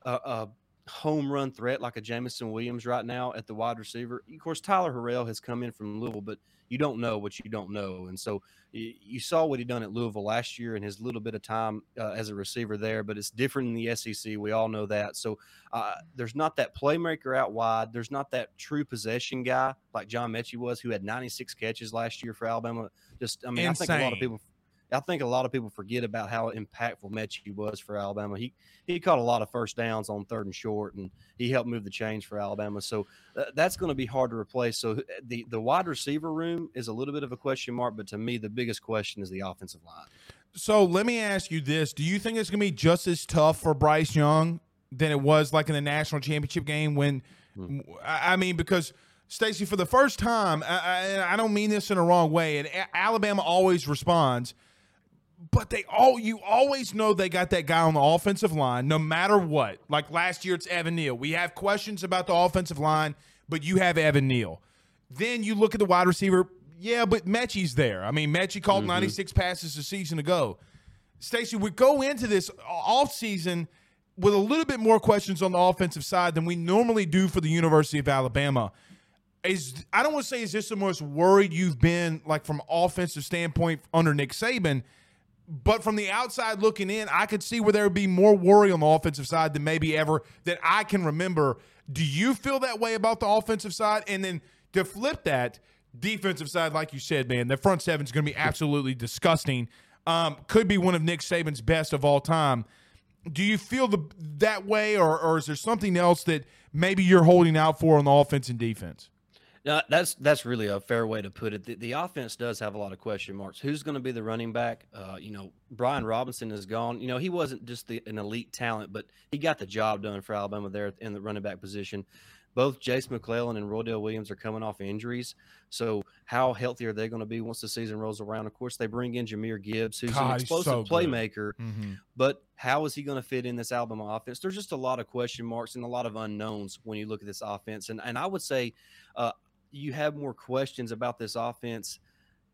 a, a home run threat like a Jameson Williams right now at the wide receiver. Of course, Tyler Harrell has come in from Louisville, but you don't know what you don't know. And so you saw what he done at Louisville last year in his little bit of time uh, as a receiver there, but it's different in the SEC. We all know that. So uh, there's not that playmaker out wide. There's not that true possession guy like John Metchie was, who had 96 catches last year for Alabama. Just, I mean, I think a lot of people. I think a lot of people forget about how impactful Metchie was for Alabama. He he caught a lot of first downs on third and short, and he helped move the chains for Alabama. So uh, that's going to be hard to replace. So uh, the the wide receiver room is a little bit of a question mark, but to me, the biggest question is the offensive line. So let me ask you this: Do you think it's going to be just as tough for Bryce Young than it was like in the national championship game? When I I mean, because Stacy, for the first time, I, I, I don't mean this in a wrong way, and A- Alabama always responds, but they all you always know they got that guy on the offensive line, no matter what. Like last year, it's Evan Neal. We have questions about the offensive line, but you have Evan Neal. Then you look at the wide receiver. Yeah, but Metchie's there. I mean, Metchie called mm-hmm. 96 passes a season ago. Stacy, we go into this off season with a little bit more questions on the offensive side than we normally do for the University of Alabama. Is I don't want to say is this the most worried you've been like from offensive standpoint under Nick Saban, but from the outside looking in, I could see where there would be more worry on the offensive side than maybe ever that I can remember. Do you feel that way about the offensive side? And then to flip that defensive side, like you said, man, the front seven is going to be absolutely disgusting. Um, could be one of Nick Saban's best of all time. Do you feel the that way, or, or is there something else that maybe you're holding out for on the offense and defense? No, that's that's really a fair way to put it. The, the offense does have a lot of question marks. Who's going to be the running back? Uh, you know, Brian Robinson is gone. You know, he wasn't just the, an elite talent, but he got the job done for Alabama there in the running back position. Both Jase McClellan and Roydell Williams are coming off injuries. So, how healthy are they going to be once the season rolls around? Of course, they bring in Jahmyr Gibbs, who's God, an explosive so playmaker. But how is he going to fit in this Alabama offense? There's just a lot of question marks and a lot of unknowns when you look at this offense. And and I would say uh, you have more questions about this offense.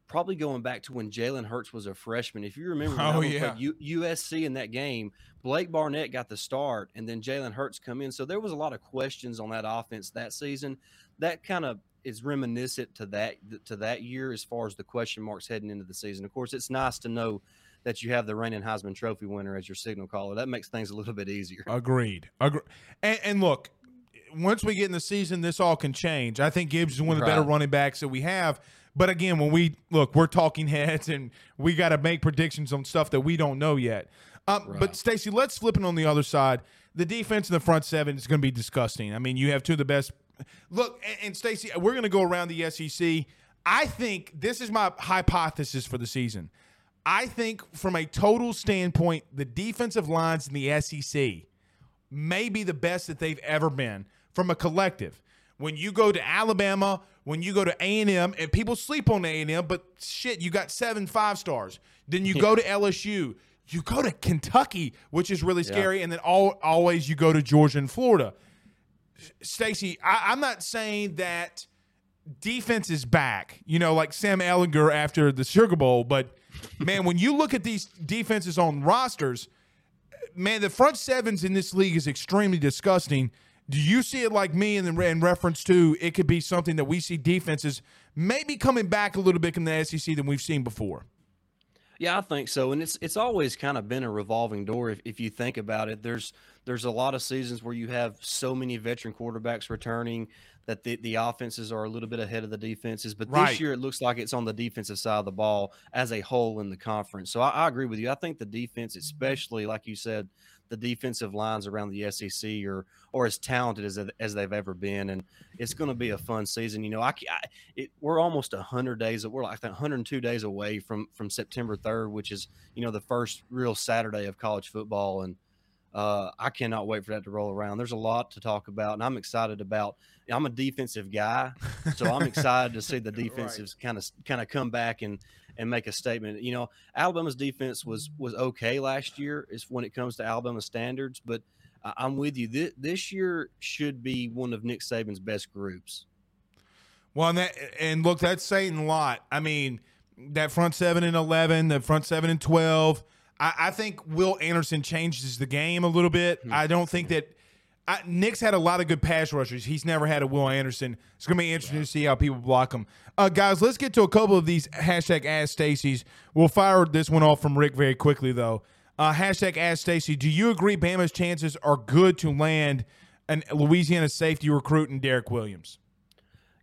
Probably going back to when Jalen Hurts was a freshman. If you remember, Oh, yeah. U- USC in that game, Blake Barnett got the start, and then Jalen Hurts come in. So there was a lot of questions on that offense that season. That kind of is reminiscent to that to that year as far as the question marks heading into the season. Of course, it's nice to know that you have the reigning Heisman Trophy winner as your signal caller. That makes things a little bit easier. Agreed. Agre- And, and look, once we get in the season, this all can change. I think Gibbs is one of the better running backs that we have. But again, when we look, we're talking heads, and we got to make predictions on stuff that we don't know yet. Um, But Stacy, let's flip it on the other side. The defense in the front seven is going to be disgusting. I mean, you have two of the best. Look, and, and Stacy, we're going to go around the SEC. I think this is my hypothesis for the season. I think from a total standpoint, the defensive lines in the SEC may be the best that they've ever been from a collective. When you go to Alabama, when you go to A&M, and people sleep on A&M, but shit, you got seven five stars. Then you go to LSU, you go to Kentucky, which is really scary, and then all, always you go to Georgia and Florida. Stacy, I'm not saying that defense is back, you know, like Sam Ehlinger after the Sugar Bowl, but man, when you look at these defenses on rosters, man, the front sevens in this league is extremely disgusting. Do you see it like me in, the, in reference to it could be something that we see defenses maybe coming back a little bit in the SEC than we've seen before? Yeah, I think so, and it's it's always kind of been a revolving door. If, if you think about it, there's there's a lot of seasons where you have so many veteran quarterbacks returning that the, the offenses are a little bit ahead of the defenses. But Right. this year, it looks like it's on the defensive side of the ball as a whole in the conference. So I, I agree with you. I think the defense, especially like you said, the defensive lines around the SEC are or as talented as as they've ever been, and it's going to be a fun season. You know, I, I it, we're almost hundred days. We're like 102 days away from from September 3rd, which is you know the first real Saturday of college football, and uh, I cannot wait for that to roll around. There's a lot to talk about, and I'm excited about. I'm a defensive guy, so I'm excited to see the defensives kind of kind of come back and and make a statement. You know, Alabama's defense was was okay last year, is when it comes to Alabama standards, but I'm with you. This, this year should be one of Nick Saban's best groups. Well, and, that, and look, that's saying a lot. I mean, that front seven and eleven, the front seven and twelve. I, I think Will Anderson changes the game a little bit. Hmm. I don't think that I, Nick's had a lot of good pass rushers. He's never had a Will Anderson. It's gonna be interesting to see how people block him. Uh, guys, let's get to a couple of these hashtag Ask Stacy's. We'll fire this one off from Rick very quickly though. Uh, hashtag Ask Stacy. Do you agree Bama's chances are good to land an Louisiana safety recruit in Derek Williams?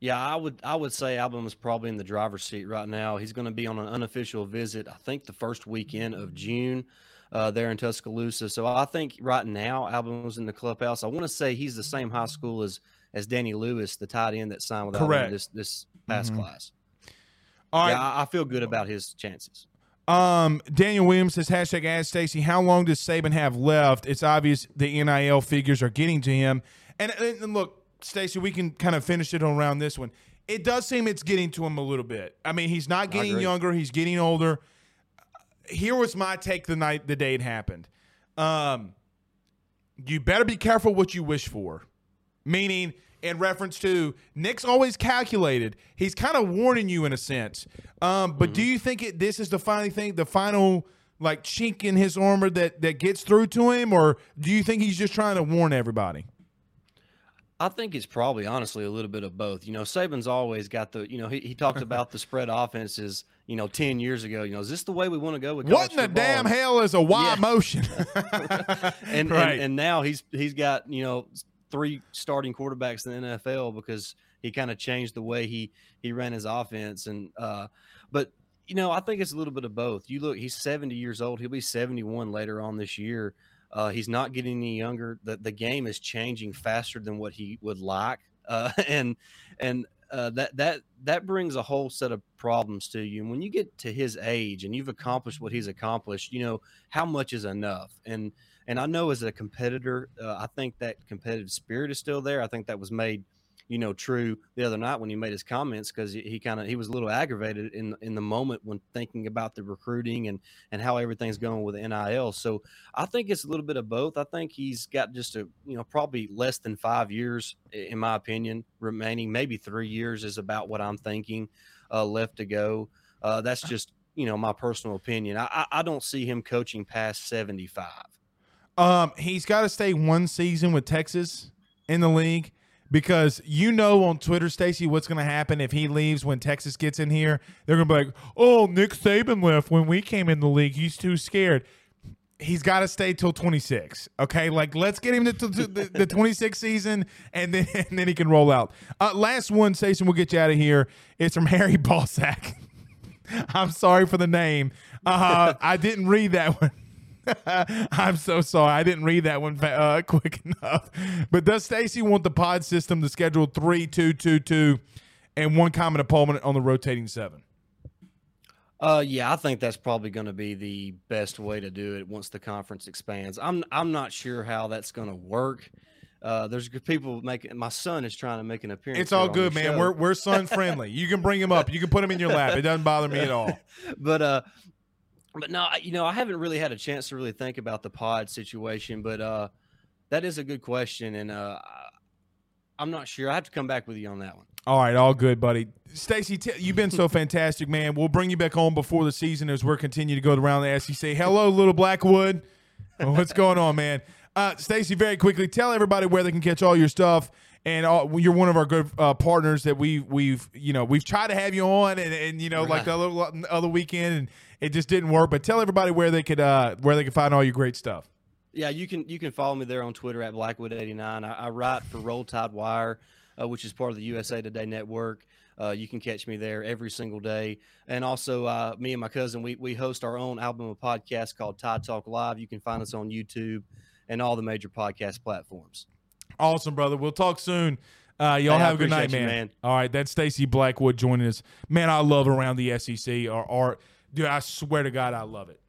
Yeah, I would I would say Alabama's probably in the driver's seat right now. He's going to be on an unofficial visit, I think the first weekend of June uh, there in Tuscaloosa. So I think right now Alabama's in the clubhouse. I want to say he's the same high school as as Danny Lewis, the tight end that signed with Correct. This this past class. All right. Yeah, I, I feel good about his chances. Um, Daniel Williams says hashtag ask Stacy, how long does Saban have left? It's obvious the NIL figures are getting to him. And, and, and look, Stacy, we can kind of finish it around this one. It does seem it's getting to him a little bit. I mean, he's not getting younger, he's getting older. Here was my take the night the day it happened. Um, you better be careful what you wish for. Meaning, in reference to Nick's always calculated. He's kind of warning you in a sense. Um, but do you think it, this is the final thing, the final like chink in his armor that that gets through to him, or do you think he's just trying to warn everybody? I think it's probably honestly a little bit of both. You know, Saban's always got the, you know, he, he talked about the spread offenses, you know, 10 years ago. You know, is this the way we want to go with What in the football? damn hell is a Y Yeah. motion? and, Right. and and now he's he's got you know three starting quarterbacks in the NFL because he kind of changed the way he he ran his offense and uh but you know I think it's a little bit of both. You look he's 70 years old. He'll be 71 later on this year. Uh, he's not getting any younger. The the game is changing faster than what he would like. Uh, and and uh, that that that brings a whole set of problems to you. And when you get to his age and you've accomplished what he's accomplished, you know how much is enough. And and I know as a competitor, uh, I think that competitive spirit is still there. I think that was made, you know, true the other night when he made his comments because he, he kind of he was a little aggravated in in the moment when thinking about the recruiting and and how everything's going with NIL. So I think it's a little bit of both. I think he's got just a you know probably less than five years, in my opinion, remaining. Maybe three years is about what I'm thinking uh, left to go. Uh, that's just you know my personal opinion. I, I I don't see him coaching past 75. Um, he's got to stay one season with Texas in the league because you know on Twitter, Stacy, what's going to happen if he leaves when Texas gets in here. They're going to be like, "Oh, Nick Saban left when we came in the league. He's too scared." he's got to stay till 26. Okay, like let's get him to, to, to the, the 26 season, and then and then he can roll out. Uh, last one, Stacy, we'll get you out of here. It's from Harry Balsack. I'm sorry for the name. Uh, I didn't read that one. I'm so sorry. I didn't read that one uh, quick enough. But does Stacy want the pod system to schedule three, two, two, two, and one common opponent on the rotating seven? Uh, yeah, I think that's probably going to be the best way to do it once the conference expands. I'm I'm not sure how that's going to work. Uh, there's people making. My son is trying to make an appearance. It's all good, man. show. We're we're son friendly. You can bring him up. You can put him in your lap. It doesn't bother me at all. but uh but no you know i haven't really had a chance to really think about the pod situation but uh that is a good question and uh i'm not sure i have to come back with you on that one All right, all good, buddy. Stacy, t- you've been so fantastic, man. We'll bring you back on before the season as we're continue to go around the SEC. Hello, little Blackwood. What's going on, man? Uh, Stacy, very quickly, tell everybody where they can catch all your stuff. And all, you're one of our good uh, partners that we've we've you know we've tried to have you on and, and you know like the other other weekend and it just didn't work. But tell everybody where they could uh, where they can find all your great stuff. yeah you can you can follow me there on twitter at blackwood89 i, I write for roll tide wire uh, which is part of the usa today network. Uh, you can catch me there every single day. And also uh, me and my cousin we, we host our own album of podcast called tide talk live. You can find us on youtube and all the major podcast platforms Awesome, brother. We'll talk soon. Uh, y'all Hey, have a good night, man. you, man. All right, that's Stacy Blackwood joining us. Man, I love around the SEC or, or dude, I swear to God, I love it.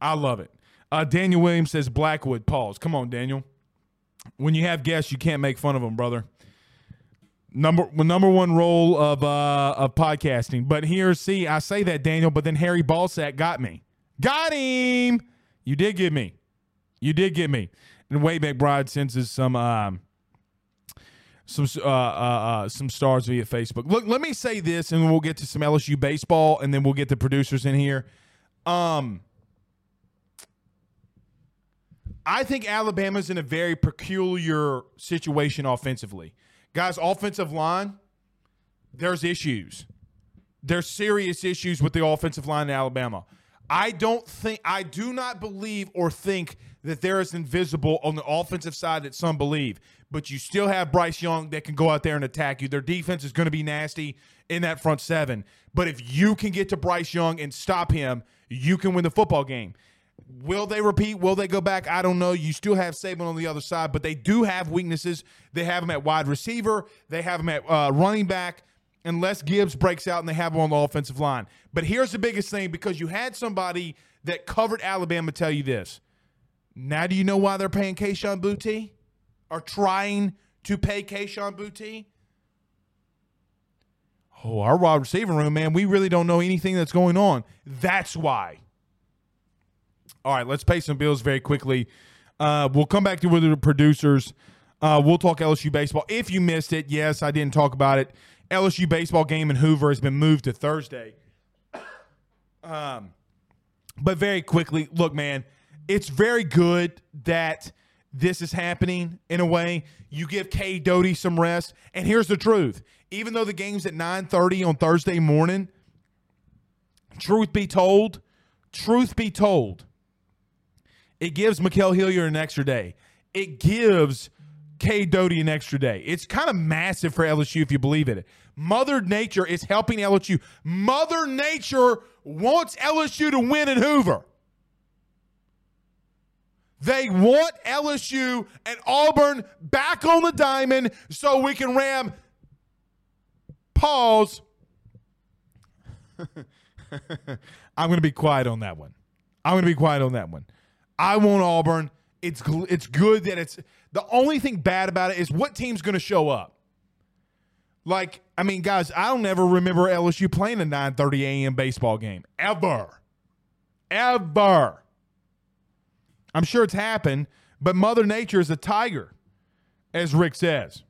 I love it. Uh, Daniel Williams says Blackwood. Pause. Come on, Daniel. When you have guests, you can't make fun of them, brother. Number number one role of uh, of podcasting. But here, see, I say that Daniel, but then Harry Ballsack got me. Got him. You did get me. You did get me. And Wade McBride sends us some um, some uh, uh, uh, some stars via Facebook. Look, let me say this, and we'll get to some LSU baseball, and then we'll get the producers in here. Um, I think Alabama's in a very peculiar situation offensively. Guys, offensive line, there's issues. There's serious issues with the offensive line in Alabama. I don't think, I do not believe or think that there is invisible on the offensive side that some believe. But you still have Bryce Young that can go out there and attack you. Their defense is going to be nasty in that front seven. But if you can get to Bryce Young and stop him, you can win the football game. Will they repeat? Will they go back? I don't know. You still have Saban on the other side, but they do have weaknesses. They have him at wide receiver. They have him at uh, running back. Unless Gibbs breaks out and they have him on the offensive line. But here's the biggest thing because you had somebody that covered Alabama tell you this. Now, do you know why they're paying Kayshawn Boutte? Or trying to pay Kayshawn Boutte? Oh, our wide receiver room, man, we really don't know anything that's going on. That's why. All right, let's pay some bills very quickly. Uh, we'll come back to with the producers. Uh, we'll talk LSU baseball. If you missed it, yes, I didn't talk about it. LSU baseball game in Hoover has been moved to Thursday. Um, but very quickly, look, man, it's very good that this is happening in a way. You give Cade Doughty some rest. And here's the truth. Even though the game's at 9:30 on Thursday morning, truth be told, truth be told, it gives Mikael Hilliard an extra day. It gives Cade Doughty an extra day. It's kind of massive for LSU if you believe in it. Mother Nature is helping LSU. Mother Nature wants LSU to win in Hoover. They want LSU and Auburn back on the diamond so we can ram. Pause. I'm going to be quiet on that one. I'm going to be quiet on that one. I want Auburn. It's it's good that it's the only thing bad about it is what team's going to show up. Like, I mean, guys, I don't ever remember LSU playing a 9:30 a.m. baseball game ever, ever. I'm sure it's happened, but Mother Nature is a tiger, as Rick says.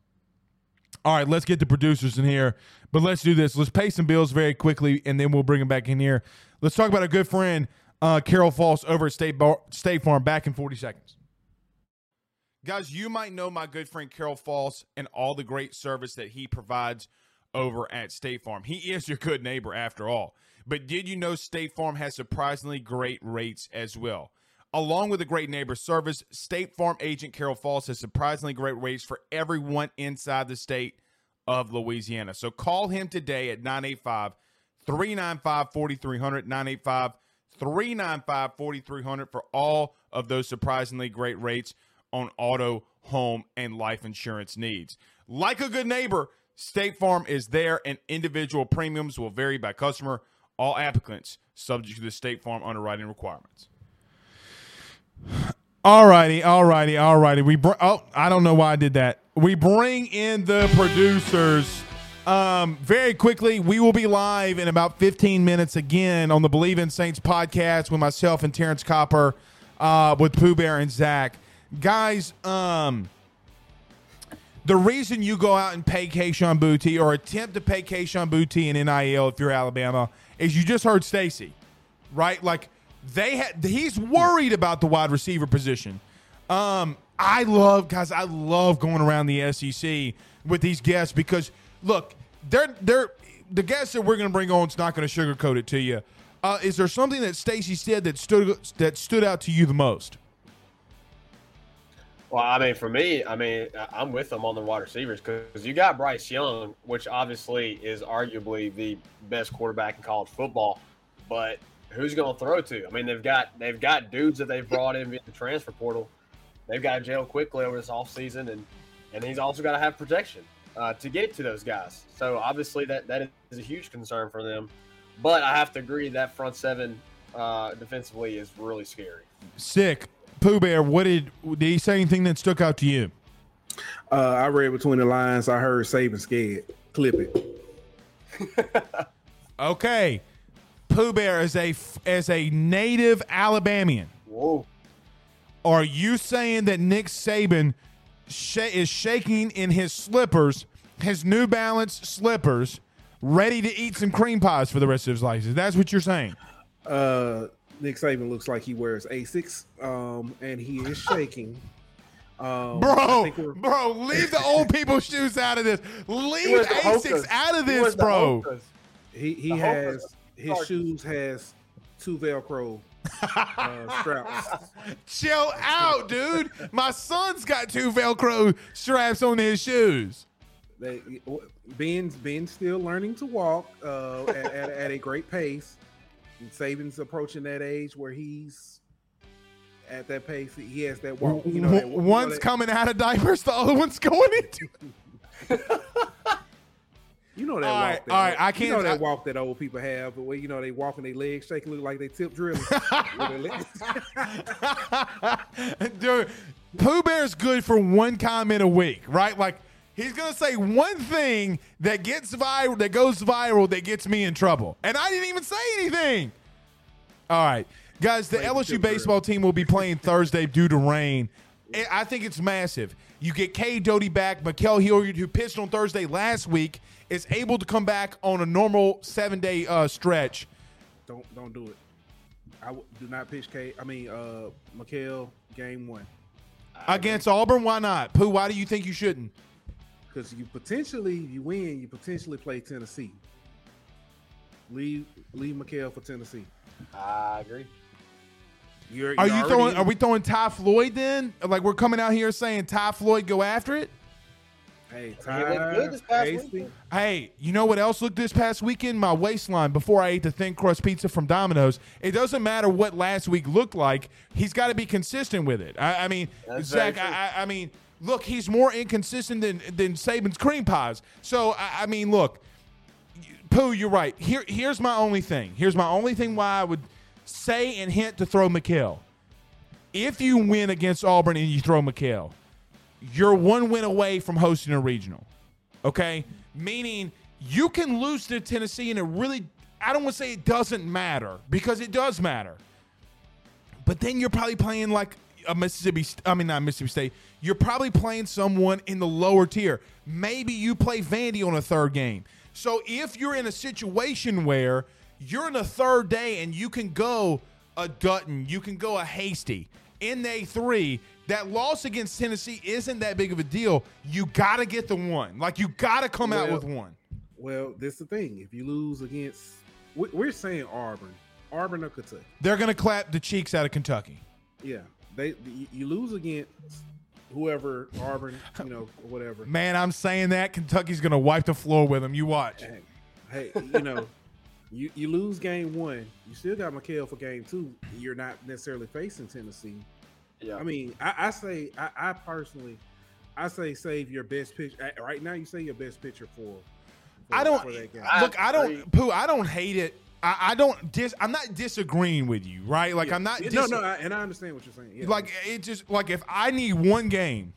All right, let's get the producers in here, but let's do this. Let's pay some bills very quickly, and then we'll bring them back in here. Let's talk about a good friend, uh, Carol Falls, over at State Bar- State Farm. Back in 40 seconds. Guys, you might know my good friend Carol Falls and all the great service that he provides over at State Farm. He is your good neighbor after all. But did you know State Farm has surprisingly great rates as well? Along with a great neighbor service, State Farm agent Carol Falls has surprisingly great rates for everyone inside the state of Louisiana. So call him today at 985 395 4300. 985 395 4300 for all of those surprisingly great rates on auto, home, and life insurance needs. Like a good neighbor, State Farm is there, and individual premiums will vary by customer. All applicants subject to the State Farm underwriting requirements. All righty, all righty, all righty. We br- oh, I don't know why I did that. We bring in the producers. Um, very quickly, we will be live in about 15 minutes again on the Bleav in Saints podcast with myself and Terrence Copper, uh, with Pooh Bear and Zach. Guys, um, the reason you go out and pay Kayshawn Boutte or attempt to pay Kayshawn Boutte in NIL if you're Alabama is you just heard Stacy, right? Like they had, he's worried about the wide receiver position. Um, I love guys. I love going around the SEC with these guests because look, they're they're the guests that we're going to bring on. It's not going to sugarcoat it to you. Uh, is there something that Stacy said that stood that stood out to you the most? Well, I mean, for me, I mean, I'm with them on the wide receivers because you got Bryce Young, which obviously is arguably the best quarterback in college football, but who's going to throw to? I mean, they've got they've got dudes that they've brought in via the transfer portal. They've got to jail quickly over this offseason, and and he's also got to have protection uh, to get to those guys. So obviously that that is a huge concern for them. But I have to agree that front seven uh, defensively is really scary. Sick. Pooh Bear, what did did he say anything that stuck out to you? Uh, I read between the lines. I heard Saban scared. Clip it. okay, Pooh Bear as a as a native Alabamian. Whoa. Are you saying that Nick Saban sh- is shaking in his slippers, his New Balance slippers, ready to eat some cream pies for the rest of his life? That's what you're saying. Uh, Nick Saban looks like he wears Asics, um, and he is shaking. Um, bro, bro, leave the old people shoes out of this. Leave Asics out of this, bro. He he has his shoes has two Velcro uh, straps. Chill out, dude. My son's got two Velcro straps on his shoes. They, Ben's Ben still learning to walk uh, at, at, at a great pace. And Saban's approaching that age where he's at that pace. He has that walk. You know, that, one's you know coming out of diapers, the other one's going into. you know that all walk. Right, that, all right, I can't. You know that I, walk that old people have, but where you know they walking their legs shaking, look like they tip drilling. Dude, Pooh Bear's good for one comment a week, right? Like he's gonna say one thing that gets viral, that goes viral, that gets me in trouble, and I didn't even say anything. All right, guys, the LSU baseball team will be playing Thursday due to rain. I think it's massive. You get Cade Doughty back. Mikael Hilliard, who pitched on Thursday last week, is able to come back on a normal seven day uh, stretch. Don't don't do it. I w- do not pitch K. I mean, uh, Mikael game one against Auburn. Why not? Pooh, why do you think you shouldn't? Because you potentially you win. You potentially play Tennessee. Leave leave Mikael for Tennessee. I agree. You're, are you're you throwing? In. Are we throwing Ty Floyd then? Like we're coming out here saying Ty Floyd go after it? Hey, Ty. Hey, you know what else looked this past weekend? My waistline before I ate the thin crust pizza from Domino's. It doesn't matter what last week looked like. He's got to be consistent with it. I, I mean, That's Zach. I, I, mean, look, he's more inconsistent than than Saban's cream pies. So I, I mean, look, Pooh, you're right. Here, here's my only thing. Here's my only thing why I would say and hint to throw Mikael. If you win against Auburn and you throw Mikael, you're one win away from hosting a regional. Okay? Meaning you can lose to Tennessee and it really, I don't want to say it doesn't matter because it does matter. But then you're probably playing like a Mississippi, I mean, not Mississippi State. You're probably playing someone in the lower tier. Maybe you play Vandy on a third game. So if you're in a situation where you're in a third day and you can go a Dutton, you can go a Hasty in day three. That loss against Tennessee isn't that big of a deal. You got to get the one. Like you got to come well, out with one. Well, that's the thing. If you lose against, we- we're saying Auburn, Auburn or Kentucky. They're going to clap the cheeks out of Kentucky. Yeah, they you- lose against whoever Auburn, you know, whatever. Man, I'm saying that Kentucky's going to wipe the floor with them. You watch. Hey, hey, you know, you you lose game one, you still got McHale for game two. You're not necessarily facing Tennessee. Yeah. I mean, I, I say, I, I personally, I say save your best pitcher uh, right now. You say your best pitcher for. for I don't for that game. I look. I agree. don't poo. I don't hate it. I, I don't dis. I'm not disagreeing with you, right? Like Yeah. I'm not. Dis- no, no, I, and I understand what you're saying. Yeah. like it just like if I need one game,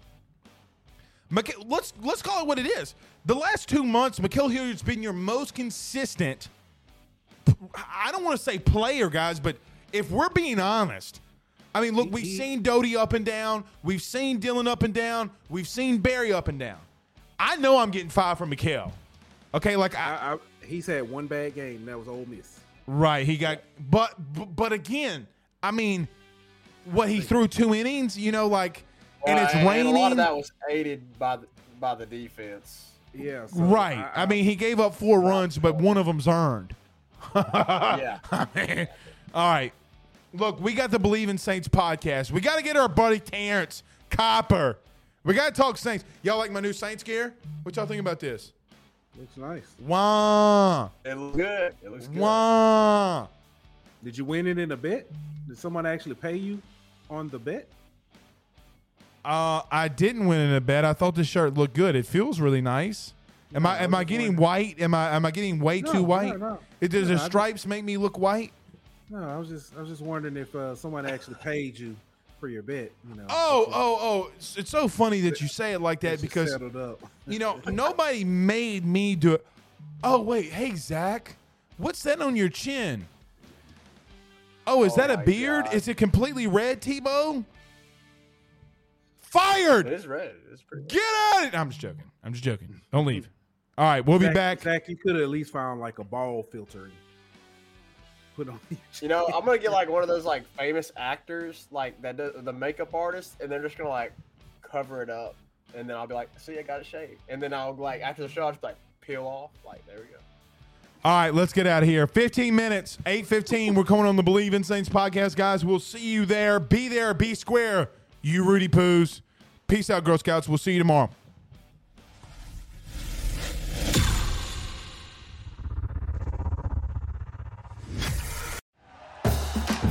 Mik- let's let's call it what it is. The last two months, Mikael Hilliard's been your most consistent. I don't want to say player, guys, but if we're being honest, I mean, look, we've He- seen Doughty up and down, we've seen Dylan up and down, we've seen Barry up and down. I know I'm getting fired from Mikael. Okay, like I, I, I, he's had one bad game. That was Ole Miss. Right, he got, but but, but again, I mean, what he threw two innings, you know, like, and it's Right, raining. a lot of that was aided by the by the defense. Yeah. so right. I, mean, he gave up four runs, but one of them's earned. yeah. I mean, all right. Look, we got the Bleav in Saints podcast. We got to get our buddy Terrence Copper. We got to talk Saints. Y'all like my new Saints gear? What y'all think about this? looks nice. Wah, It looks good. It looks good. wah. Did you win it in a bet? Did someone actually pay you on the bet? Uh, I didn't win in a bet. I thought this shirt looked good. It feels really nice. Am I am I I getting white? Am I am I getting way No, too white? no. It, does No, the I just- stripes make me look white? No, I was just I was just wondering if uh, someone actually paid you for your bet. You know. Oh, before oh, oh! It's, it's so funny that you say it like that because settled up. you know nobody made me do it. Oh wait, hey Zach, what's that on your chin? Oh, is Oh that a beard? God. Is it completely red, Tebow? It Fired! is red. It's pretty. Get at it! I'm just joking. I'm just joking. Don't leave. All right, we'll be back. Zach, you could have at least found like a ball filter. And Put on. your You know, I'm gonna get like one of those like famous actors, like that does, the makeup artist, and they're just gonna like cover it up, and then I'll be like, "See, I got it shaved," and then I'll like after the show, I'll just like peel off, like there we go. All right, let's get out of here. 15 minutes, 8.15. We're coming on the Bleav in Saints podcast, guys. We'll see you there. Be there, be square. You Rudy Poos. Peace out, Girl Scouts. We'll see you tomorrow.